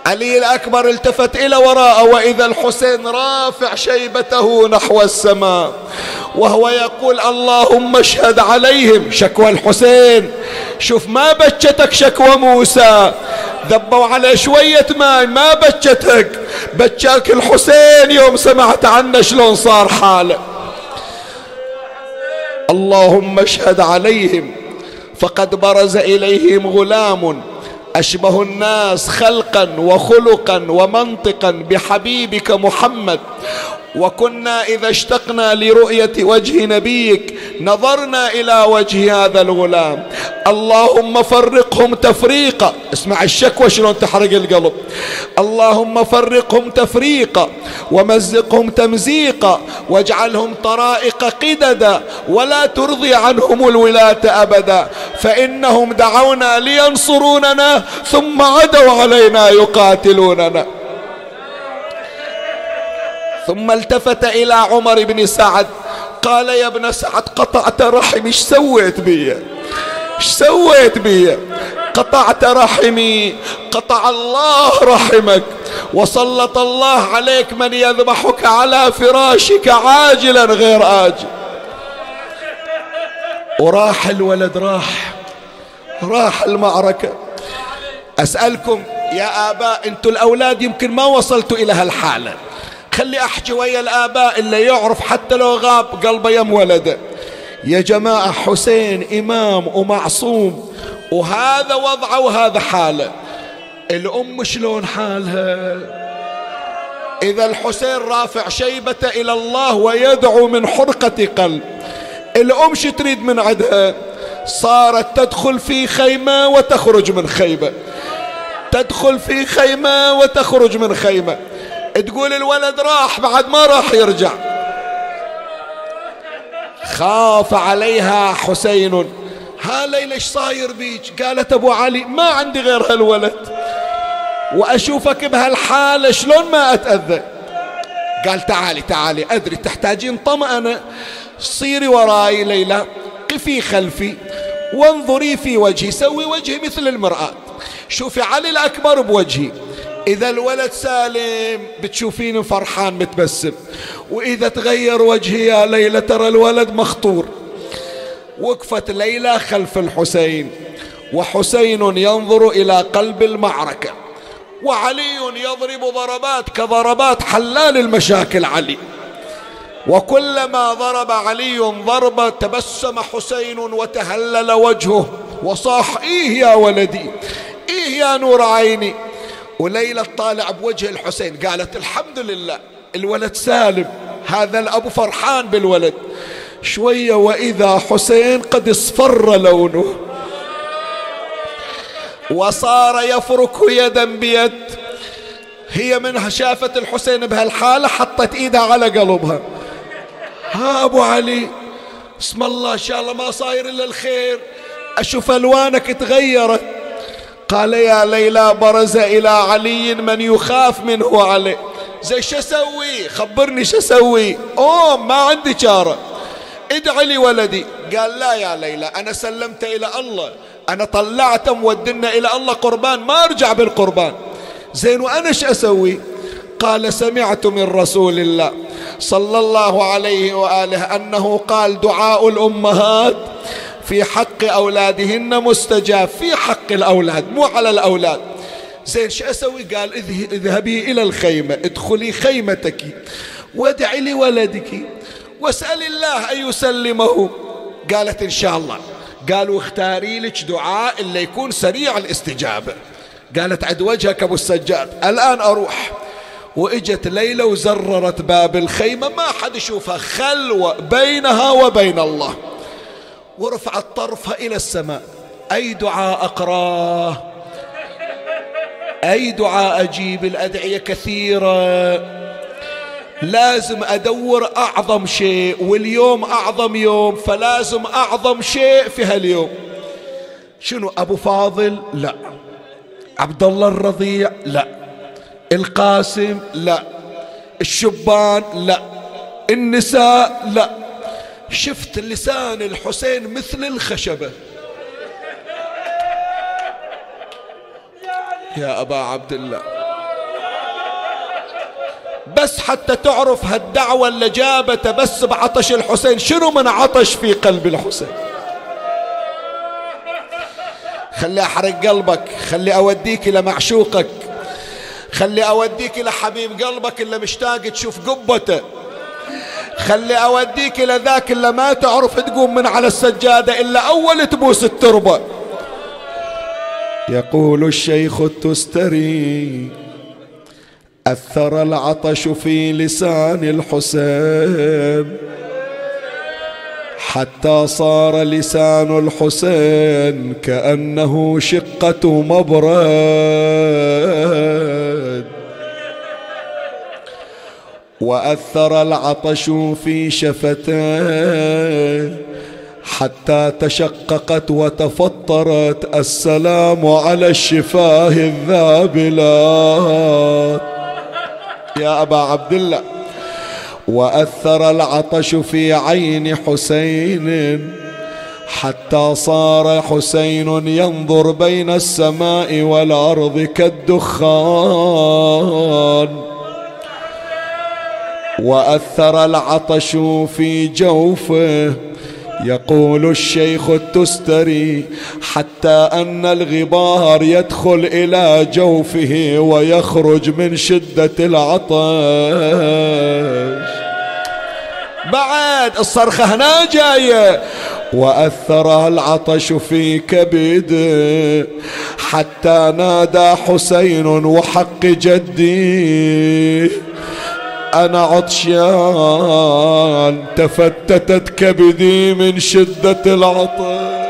علي الأكبر التفت إلى وراءه وإذا الحسين رافع شيبته نحو السماء وهو يقول اللهم اشهد عليهم. شكوى الحسين شوف ما بجتك شكوى موسى ذبوا على شوية ماء ما بجتك بجاك الحسين يوم سمعت عنه شلون صار حاله. اللهم اشهد عليهم فقد برز إليهم غلام أشبه الناس خلقا وخلقا ومنطقا بحبيبك محمد. وكنا إذا اشتقنا لرؤية وجه نبيك نظرنا إلى وجه هذا الغلام. اللهم فرقهم تفريقا. اسمع الشكوى شلون تحرق القلب. اللهم فرقهم تفريقا ومزقهم تمزيقا واجعلهم طرائق قددا ولا ترضي عنهم الولاة أبدا. فإنهم دعونا لينصروننا ثم عدوا علينا يقاتلوننا. ثم التفت إلى عمر بن سعد. قال يا ابن سعد قطعت رحمي إيش سويت بي؟ إيش سويت بي؟ قطعت رحمي قطع الله رحمك وسلط الله عليك من يذبحك على فراشك عاجلا غير آجل. وراح الولد راح راح المعركة. أسألكم يا آباء أنتوا الأولاد يمكن ما وصلتوا إلى هالحالة. خلي أحكي ويا الآباء اللي يعرف حتى لو غاب قلبه يم ولده. يا جماعة حسين إمام ومعصوم وهذا وضعه وهذا حاله. الأم شلون حالها؟ إذا الحسين رافع شيبة إلى الله ويدعو من حرقة قلب. الأم شو تريد من عدها؟ صارت تدخل في خيمة وتخرج من خيمة. تدخل في خيمة وتخرج من خيمة. تقول الولد راح بعد ما راح يرجع. خاف عليها حسين. ها ليلى إيش صاير بيك؟ قالت أبو علي ما عندي غير هالولد. وأشوفك بهالحالة شلون ما أتأذى. قال تعالي تعالي أدري تحتاجين طمأنة. صيري وراي ليلى قفي خلفي وانظري في وجهي سوي وجهي مثل المرآة. شوفي علي الأكبر بوجهي. إذا الولد سالم بتشوفيني فرحان متبسم وإذا تغير وجهي يا ليلى ترى الولد مخطور. وقفت ليلى خلف الحسين وحسين ينظر إلى قلب المعركة وعلي يضرب ضربات كضربات حلال المشاكل علي. وكلما ضرب علي ضربة تبسم حسين وتهلل وجهه وصاح إيه يا ولدي؟ إيه يا نور عيني؟ وليلى طالع بوجه الحسين قالت الحمد لله الولد سالم هذا الأب فرحان بالولد. شوية وإذا حسين قد اصفر لونه. وصار يفرك يدا بيد. هي منها شافت الحسين بهالحالة حطت إيدها على قلبها. ها أبو علي اسم الله إن شاء الله ما صاير إلا الخير. أشوف ألوانك تغيرت. قال يا ليلى برز إلى علي من يخاف منه. علي. زي شو أسوي؟ خبرني شو أسوي. أوه ما عندي چارة ادعي لي ولدي. قال لا يا ليلى أنا سلمت إلى الله. أنا طلعت مودنا إلى الله قربان ما أرجع بالقربان. زين وأنا شو أسوي؟ قال سمعت من رسول الله صلى الله عليه وآله أنه قال دعاء الأمهات في حق أولادهن مستجاب في حق الأولاد مو على الأولاد. زين شو أسوي؟ قال اذهبي إلى الخيمة ادخلي خيمتك وادعي لولدك واسأل الله أن يسلمه. قالت إن شاء الله. قالوا اختاري لك دعاء اللي يكون سريع الاستجابة. قالت عد وجهك أبو السجاد. الآن أروح. وإجت ليلى وزررت باب الخيمة ما حد يشوفها خلوة بينها وبين الله. ورفعت طرفها إلى السماء. أي دعاء أقراه؟ أي دعاء أجيب الأدعية كثيرة؟ لازم أدور أعظم شيء واليوم أعظم يوم فلازم أعظم شيء في هاليوم. شنو أبو فاضل؟ لا. عبد الله الرضيع؟ لا. القاسم؟ لا. الشبان؟ لا. النساء؟ لا. شفت لسان الحسين مثل الخشبة. يا أبا عبد الله بس حتى تعرف هالدعوة اللي جابته بس بعطش الحسين شنو من عطش في قلب الحسين؟ خلي أحرق قلبك خلي أوديك إلى معشوقك خلي أوديك إلى حبيب قلبك اللي مشتاق تشوف قبته. خلي أوديك إلى ذاك اللي ما تعرف تقوم من على السجادة إلا أول تبوس التربة. يقول الشيخ التستري أثر العطش في لسان الحسين. حتى صار لسان الحسين كأنه شقة مبرد وأثر العطش في شفتيه حتى تشققت وتفطرت السلام على الشفاه الذابلات. يا أبا عبد الله وأثر العطش في عين حسين حتى صار حسين ينظر بين السماء والأرض كالدخان. وأثر العطش في جوفه. يقول الشيخ التستري حتى أن الغبار يدخل إلى جوفه ويخرج من شدة العطش. بعد الصرخة هنا جاية وأثر العطش في كبده حتى نادى حسين وحق جدي. أنا عطشان تفتتت كبدي من شدة العطش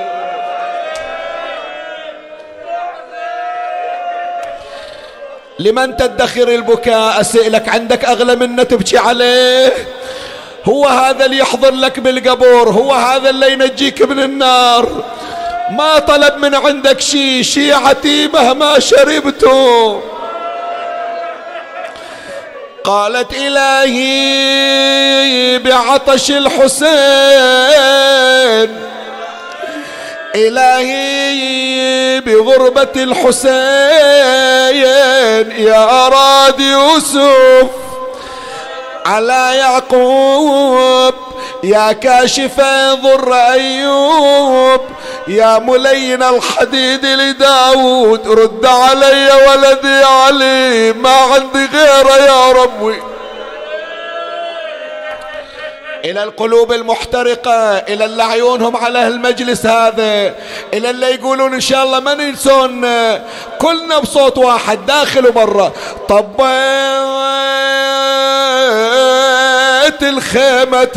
لمن تدخر البكاء؟ أسئلك عندك أغلى منه تبكي عليه. هو هذا اللي يحضر لك بالقبور هو هذا اللي ينجيك من النار. ما طلب من عندك شي شيعتي مهما شربته قالت إلهي بعطش الحسين. إلهي بغربة الحسين. يا أراد يوسف على يعقوب يا كاشف ضر أيوب يا ملين الحديد لداود رد علي ولدي علي ما عندي غيره يا ربي. إلى القلوب المحترقة إلى اللي عيونهم على المجلس هذا إلى اللي يقولون إن شاء الله ما ننسون كلنا بصوت واحد داخل وبرا. طبيت الخيمة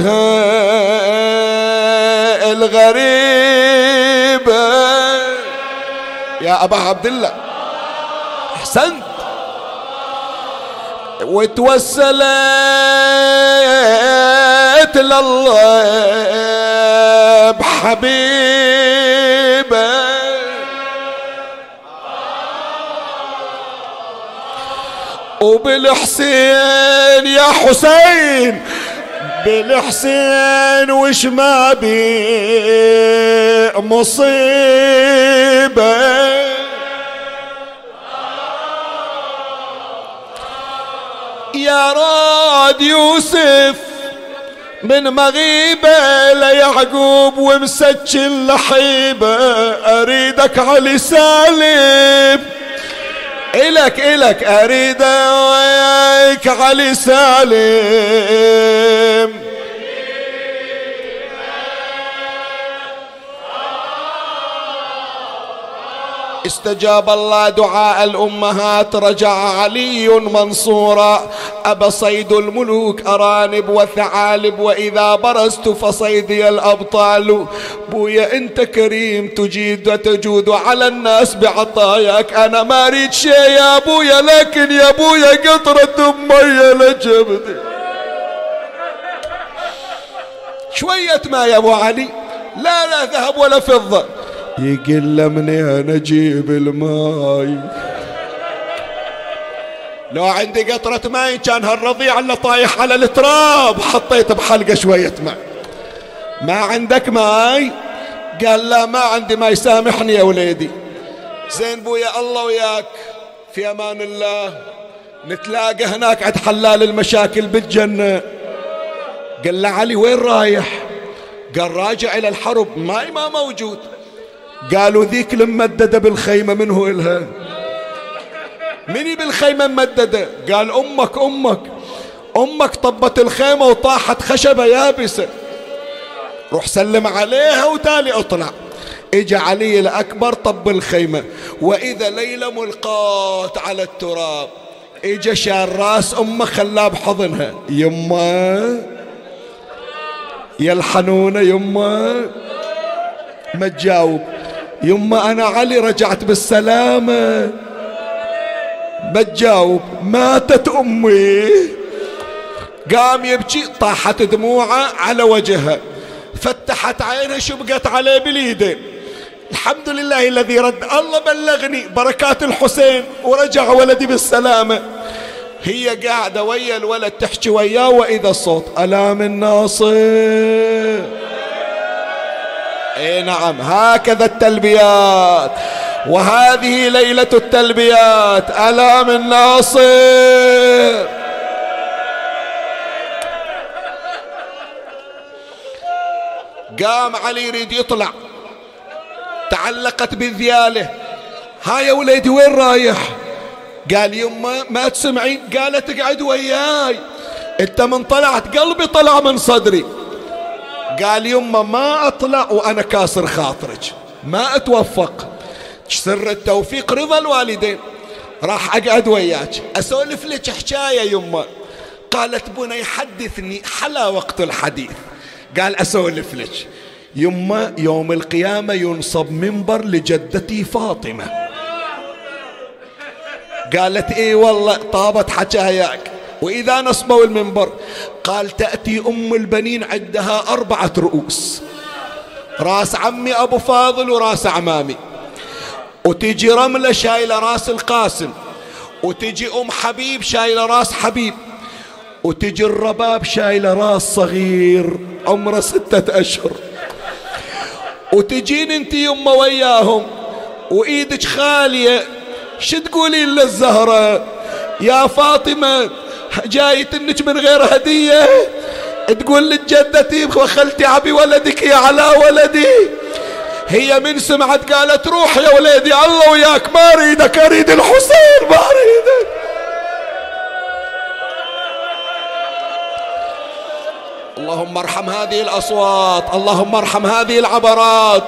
الغريبة يا أبا عبد الله. أحسنت. وتوسلت لله بحبيبه وبالحسين يا حسين بالحسين وش ما بي مصيبة. يا راد يوسف من مغيبة ليعقوب ومسجل لحيبة أريدك علي سالم. إلك إلك أريد وياك علي سالم. استجاب الله دعاء الأمهات رجع علي منصورا. أبى صيد الملوك أرانب وثعالب وإذا برزت فصيدي الأبطال. بويا أنت كريم تجيد وتجود على الناس بعطاياك. أنا ما أريد شيء يا بويا لكن يا بويا قطرة مية لجبدي. شوية ما يا أبو علي. لا لا ذهب ولا فضة. يقل مني أنا أجيب الماي. لو عندي قطرة ماي كان هالرضيع اللي طايح على التراب حطيت بحلقة شوية ماء ما عندك ماي؟ قال لا ما عندي ماي سامحني يا وليدي. زين بويا الله وياك. في أمان الله. نتلاقى هناك عند حلال المشاكل بالجنة. قال له علي وين رايح؟ قال راجع إلى الحرب. ماي ما موجود. قالوا ذيك الممددة بالخيمة منه إلها؟ مني بالخيمة ممددة. قال أمك أمك. أمك طبت الخيمة وطاحت خشبة يابسة. روح سلم عليها وتالي اطلع. اجى علي الأكبر طب الخيمة. وإذا ليلة ملقات على التراب. اجى شال راس أمه خلاه بحضنها يما. يا الحنونة يما. ما تجاوب. يما أنا علي رجعت بالسلامة. بتجاوب ماتت أمي. قام يبكي طاحت دموعه على وجهها فتحت عينها شبقت عليه باليدين الحمد لله الذي رد. الله بلغني بركات الحسين ورجع ولدي بالسلامة. هي قاعدة ويا الولد تحكي وياه وإذا الصوت ألا من ناصر. اي نعم. هكذا التلبيات. وهذه ليلة التلبيات. ألام الناصر قام علي يريد يطلع. تعلقت بذياله. ها يا وليدي وين رايح؟ قال يما ما تسمعين؟ قالت اقعد وياي. انت من طلعت قلبي طلع من صدري. قال يما ما أطلع وأنا كاسر خاطرك. ما أتوفق. سر التوفيق رضا الوالدين. راح أقعد وياك. أسولف لك حكاية يما. قالت بني حدثني حلا وقت الحديث. قال أسولف لك. يما يوم القيامة ينصب منبر لجدتي فاطمة. قالت إي والله طابت حكاياك. وإذا نصبوا المنبر قال تأتي أم البنين عندها أربعة رؤوس. راس عمي أبو فاضل وراس عمامي. وتجي رملة شايلة راس القاسم. وتجي أم حبيب شايلة راس حبيب. وتجي الرباب شايلة راس صغير عمره ستة أشهر. وتجين انت يمه وياهم. وإيدك خالية. شو تقولين للزهرة؟ يا فاطمة جاي تنك من غير هدية. تقول لجدتي وخلتي عبي ولدك يا على ولدي. هي من سمعت قالت روح يا ولدي الله وياك ما أريدك أريد الحسين ما أريدك. اللهم ارحم هذه الأصوات اللهم ارحم هذه العبرات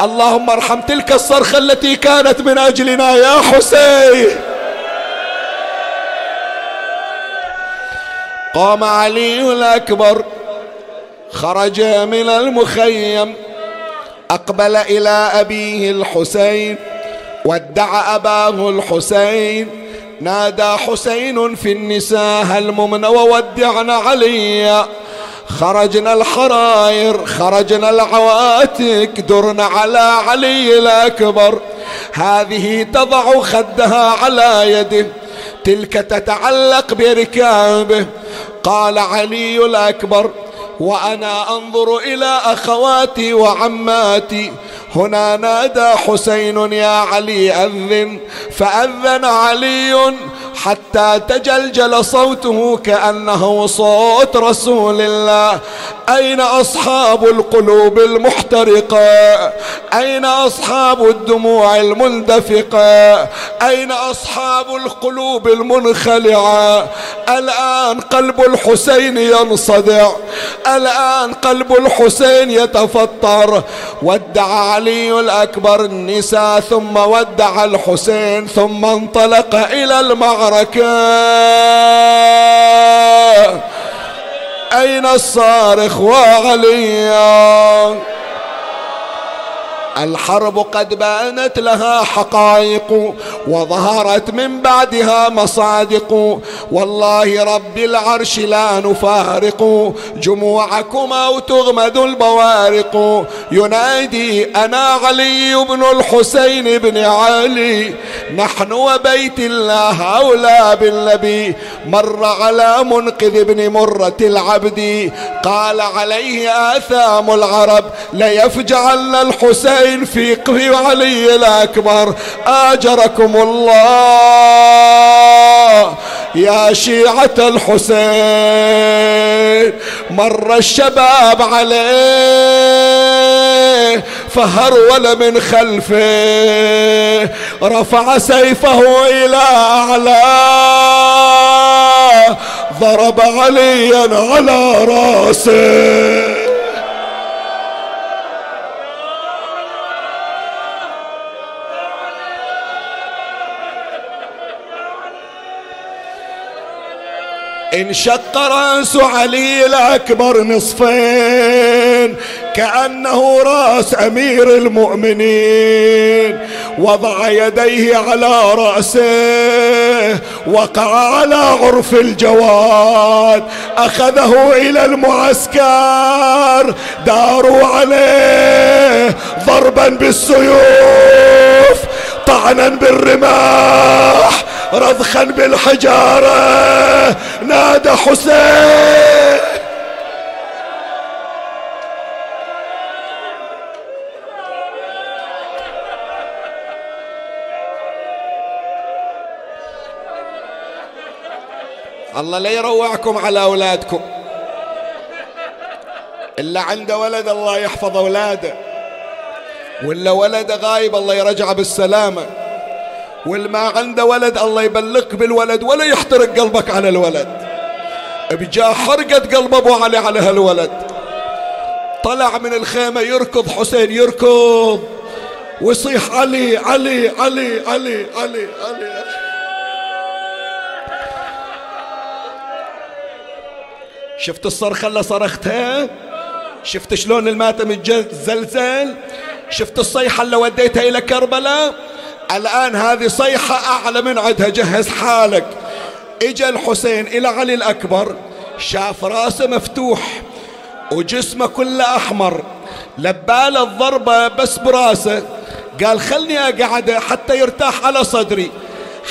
اللهم ارحم تلك الصرخة التي كانت من أجلنا يا حسين. قام علي الأكبر خرج من المخيم أقبل إلى أبيه الحسين ودع أباه الحسين نادى حسين في النساء هلممن وودعنا علي. خرجنا الحراير خرجنا العواتق درنا على علي الأكبر. هذه تضع خدها على يده تلك تتعلق بركابه قال علي الأكبر وأنا أنظر إلى أخواتي وعماتي هنا نادى حسين يا علي أذن فأذن علي حتى تجلجل صوته كأنه صوت رسول الله. أين أصحاب القلوب المحترقة؟ أين أصحاب الدموع المندفقة؟ أين أصحاب القلوب المنخلعة؟ الآن قلب الحسين ينصدع الآن قلب الحسين يتفطر. ودع علي الأكبر النساء ثم ودع الحسين ثم انطلق إلى المعركة. أين الصارخ وعليا؟ الحرب قد بانت لها حقائق وظهرت من بعدها مصادق. والله رب العرش لا نفارق. جموعكم أو تغمد البوارق. ينادي أنا علي بن الحسين بن علي. نحن وبيت الله اولى بالنبي. مر على منقذ بن مرة العبد. قال عليه آثام العرب ليفجعن الحسين الحسين في علي الأكبر آجركم الله. يا شيعة الحسين مر الشباب عليه فهرول من خلفه رفع سيفه إلى أعلى. ضرب عليا على رأسه. انشق رأس علي الأكبر نصفين كأنه رأس أمير المؤمنين. وضع يديه على رأسه وقع على عرف الجواد. أخذه إلى المعسكر داروا عليه ضربا بالسيوف طعنا بالرماح. رضخا بالحجارة نادى حسين. الله لا يروعكم على أولادكم. إلا عنده ولد الله يحفظ أولاده ولا ولد غايب الله يرجعه بالسلامة. واللي ما عنده ولد الله يبلغك بالولد ولا يحترق قلبك على الولد. بجاه حرقت قلب أبو علي على هالولد. طلع من الخيمة يركض حسين يركض. ويصيح علي علي علي علي علي علي, شفت الصرخة اللي صرختها؟ شفت شلون الماتم زلزل شفت الصيحة اللي وديتها إلى كربلاء؟ الآن هذه صيحة أعلى من عدها. جهز حالك. إجا الحسين إلى علي الأكبر. شاف رأسه مفتوح وجسمه كله أحمر. لبال الضربة بس برأسه. قال خلني أقعد حتى يرتاح على صدري.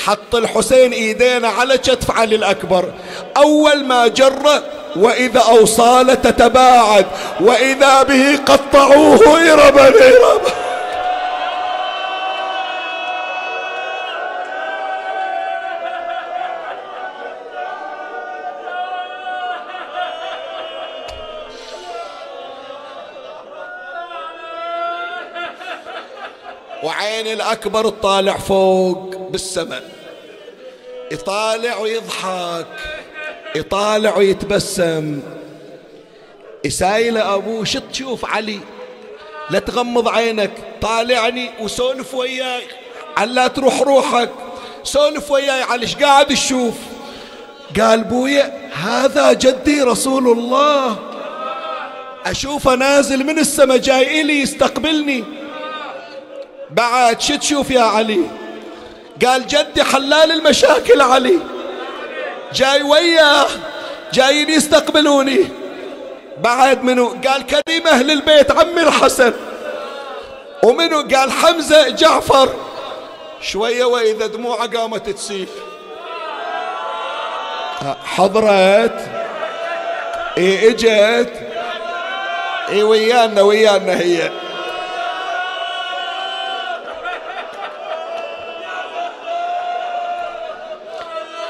حط الحسين ايدينا على كتف علي الأكبر. أول ما جره وإذا اوصاله تتباعد. وإذا به قطعوه إربا إربا وعين الأكبر تطالع فوق بالسماء. يطالع ويضحك يطالع ويتبسم. يسايل أبوه شو تشوف علي؟ لا تغمض عينك طالعني وسولف وياي علا تروح روحك سولف وياي. علي إيش قاعد تشوف؟ قال بويا هذا جدي رسول الله. أشوفه نازل من السماء جاي إلي يستقبلني. بعد شو تشوف يا علي؟ قال جدي حلال المشاكل علي. جاي وياه جايين يستقبلوني. بعد منو؟ قال كريم أهل البيت عمي الحسن. ومنو؟ قال حمزة جعفر. شوية وإذا دموعه قامت تسيل حضرت. اي إجت. اي ويانا ويانا هي.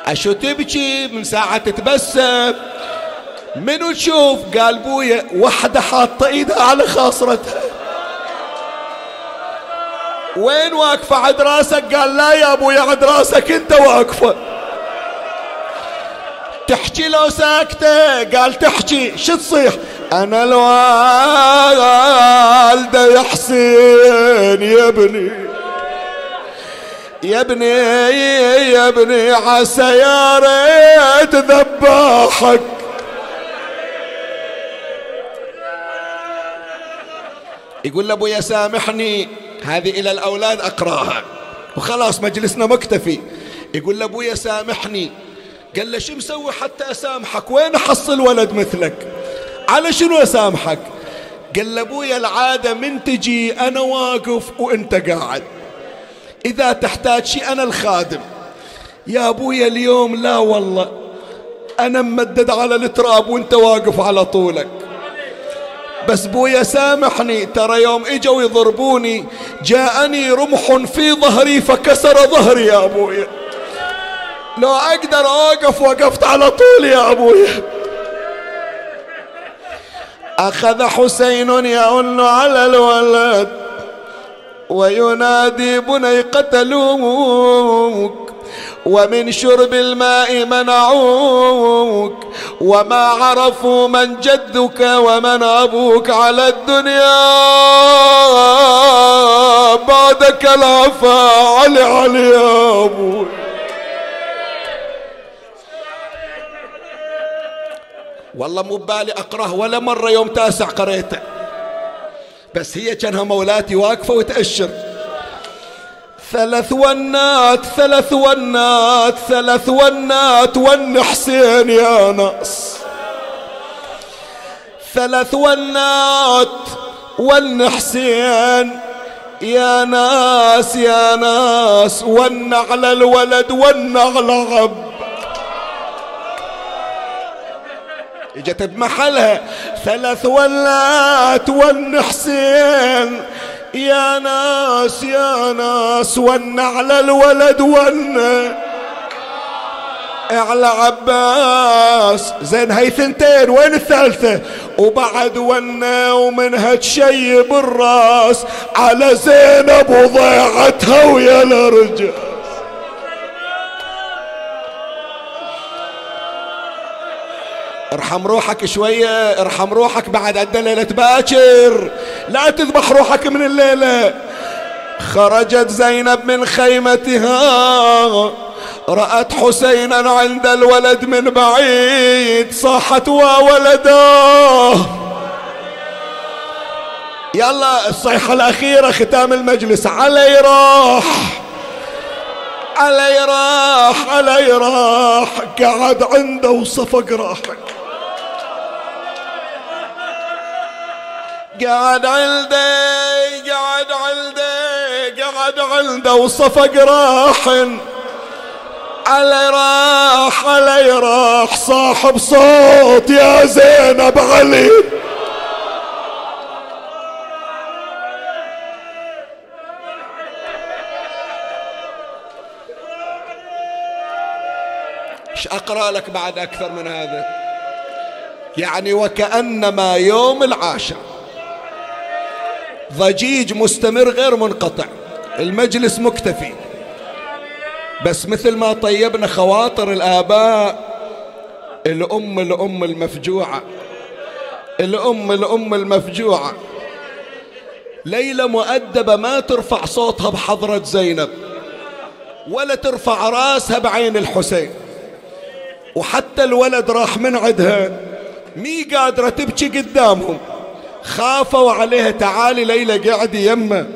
أشو تبكي من ساعة تتبسم؟ منو تشوف قال بويا وحدة حاطة إيدها على خاصرتها؟ وين واقفة عند راسك؟ قال لا يا ابويا عند راسك أنت واقفة. تحكي لو ساكتة؟ قال تحكي. شو تصيح؟ أنا الوالدة يا حسين يا ابني. يا ابني يا ابني عسى يا ريت ذباحك يقول لابويا سامحني هذه إلى الأولاد أقراها. وخلاص مجلسنا مكتفي. يقول لابويا سامحني. قال له شو مسوي حتى أسامحك؟ وين أحصل ولد مثلك؟ على شنو أسامحك؟ قال لابويا العادة من تجي أنا واقف وأنت قاعد. إذا تحتاج شيء أنا الخادم. يا ابويا اليوم لا والله. أنا ممدد على التراب وأنت واقف على طولك. بس بويا سامحني. ترى يوم إجوا يضربوني جاءني رمح في ظهري فكسر ظهري يا ابويا لو أقدر أوقف وقفت على طول يا ابويا أخذ حسين يئن على الولد. وينادي بني قتلوك ومن شرب الماء منعوك وما عرفوا من جدك ومن أبوك على الدنيا. بعدك العفا علي علي يا أبوك والله مو ببالي أقرأه ولا مرة يوم تاسع قريته. بس هي كانها مولاتي واقفة وتأشر. ثلاث ونات ثلاث ونات ثلاث ونات ون حسين يا ناس ثلاث ونات ون حسين. يا ناس يا ناس ون على الولد ون على عب إجت بمحلها ثلاث ولات ون حسين يا ناس يا ناس ون على الولد ون. على عباس زين هاي ثنتين وين الثالثة؟ وبعد ونا ومنها تشيب الراس على زينب وضيعتها ويا الرجال ارحم روحك شوية ارحم روحك بعد عند ليلة باكر لا تذبح روحك من الليلة. خرجت زينب من خيمتها رأت حسينا عند الولد من بعيد صاحت وولداه يلا الصيحة الأخيرة ختام المجلس. علي راح. علي راح علي راح. قعد عنده وصفق راحك. قعد عنده قعد عنده قعد عنده وصفق راح علي راح علي راح صاحب صوت يا زينب علي. إيش أقرأ لك بعد أكثر من هذا؟ يعني وكأنما يوم العاشر. ضجيج مستمر غير منقطع. المجلس مكتفي. بس مثل ما طيبنا خواطر الآباء الأم الأم المفجوعة. الأم الأم المفجوعة. ليلى مؤدبة ما ترفع صوتها بحضرة زينب ولا ترفع راسها بعين الحسين. وحتى الولد راح من عندها مي قادرة تبكي قدامهم. خافوا عليها. تعالي ليلى قعدي يمه.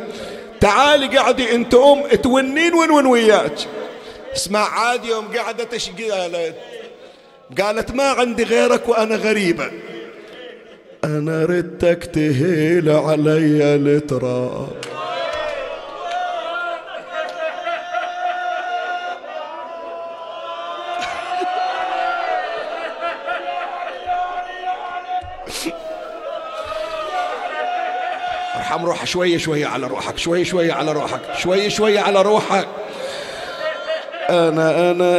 تعالي قعدي انت أم تونين وين وياك. اسمع عادي يوم قعدت إيش قالت قالت ما عندي غيرك وأنا غريبة. أنا ردتك تهيل علي التراب. ارحم روحك. شوية شوية على روحك. شوية شوية على روحك. شوية شوية على روحك. أنا أنا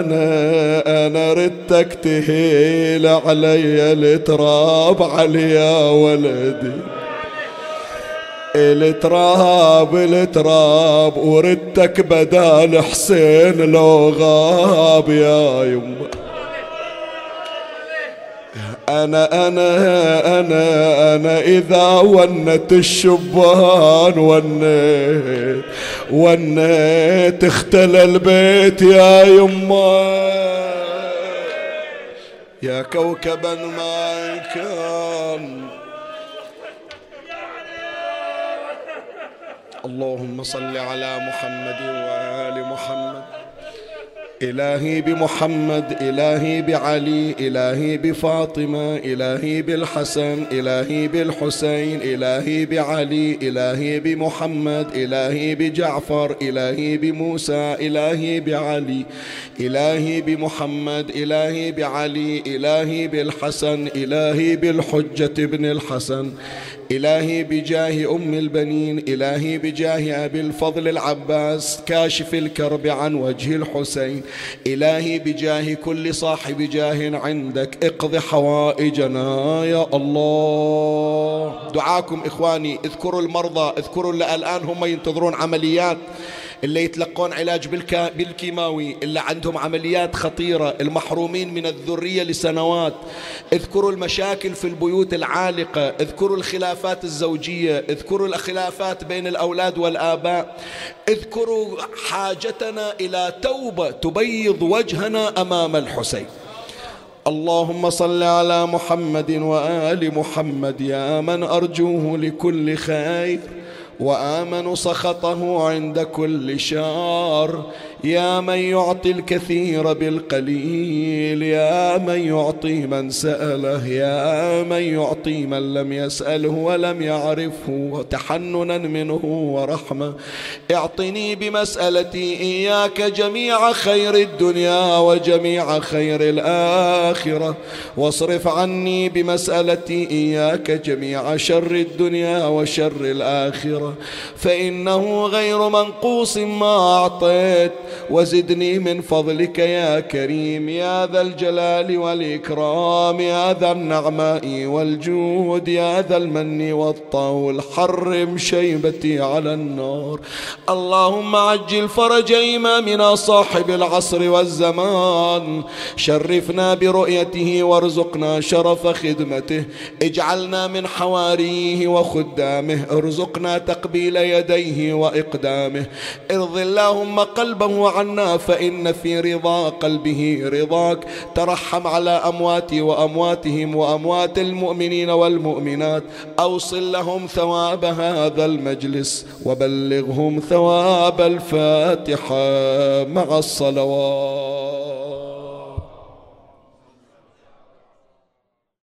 أنا أنا ردتك تهيل علي التراب علي يا ولدي. التراب التراب وردتك بدال حسين لو غاب يا يمه أنا أنا أنا أنا إذا ونت الشبان ونيت ونيت اختلى البيت يا يما. يا كوكبا ما كان. اللهم صل على محمد محمد إلهي بمحمد إلهي بعلي إلهي بفاطمة إلهي بالحسن إلهي بالحسين إلهي بعلي إلهي بمحمد إلهي بجعفر إلهي بموسى إلهي بعلي إلهي بمحمد إلهي بعلي إلهي بالحسن إلهي بالحجة ابن الحسن إلهي بجاه أم البنين إلهي بجاه أبي الفضل العباس كاشف الكرب عن وجه الحسين. إلهي بجاه كل صاحب جاه عندك اقض حوائجنا يا الله. دعاكم إخواني اذكروا المرضى اذكروا اللي الآن هم ينتظرون عمليات. اللي يتلقون علاج بالكيماوي اللي عندهم عمليات خطيرة المحرومين من الذرية لسنوات. اذكروا المشاكل في البيوت العالقة اذكروا الخلافات الزوجية اذكروا الخلافات بين الأولاد والآباء. اذكروا حاجتنا إلى توبة تبيض وجهنا أمام الحسين. اللهم صل على محمد وآل محمد يا من أرجوه لكل خير. وآمنوا سخطه عند كل شار يا من يعطي الكثير بالقليل يا من يعطي من سأله يا من يعطي من لم يسأله ولم يعرفه تحننا منه ورحمة. اعطني بمسألتي إياك جميع خير الدنيا وجميع خير الآخرة. واصرف عني بمسألتي إياك جميع شر الدنيا وشر الآخرة. فإنه غير منقوص ما أعطيت. وزدني من فضلك يا كريم يا ذا الجلال والإكرام يا ذا النعماء والجود يا ذا المن والطول حرم شيبتي على النار. اللهم عجل فرج إمامنا صاحب العصر والزمان. شرفنا برؤيته وارزقنا شرف خدمته. اجعلنا من حواريه وخدامه. ارزقنا تقبيل يديه وإقدامه. ارض اللهم قلبه عنا فإن في رضا قلبه رضاك. ترحم على أمواتي وأمواتهم وأموات المؤمنين والمؤمنات. أوصل لهم ثواب هذا المجلس وبلغهم ثواب الفاتحة مع الصلوات.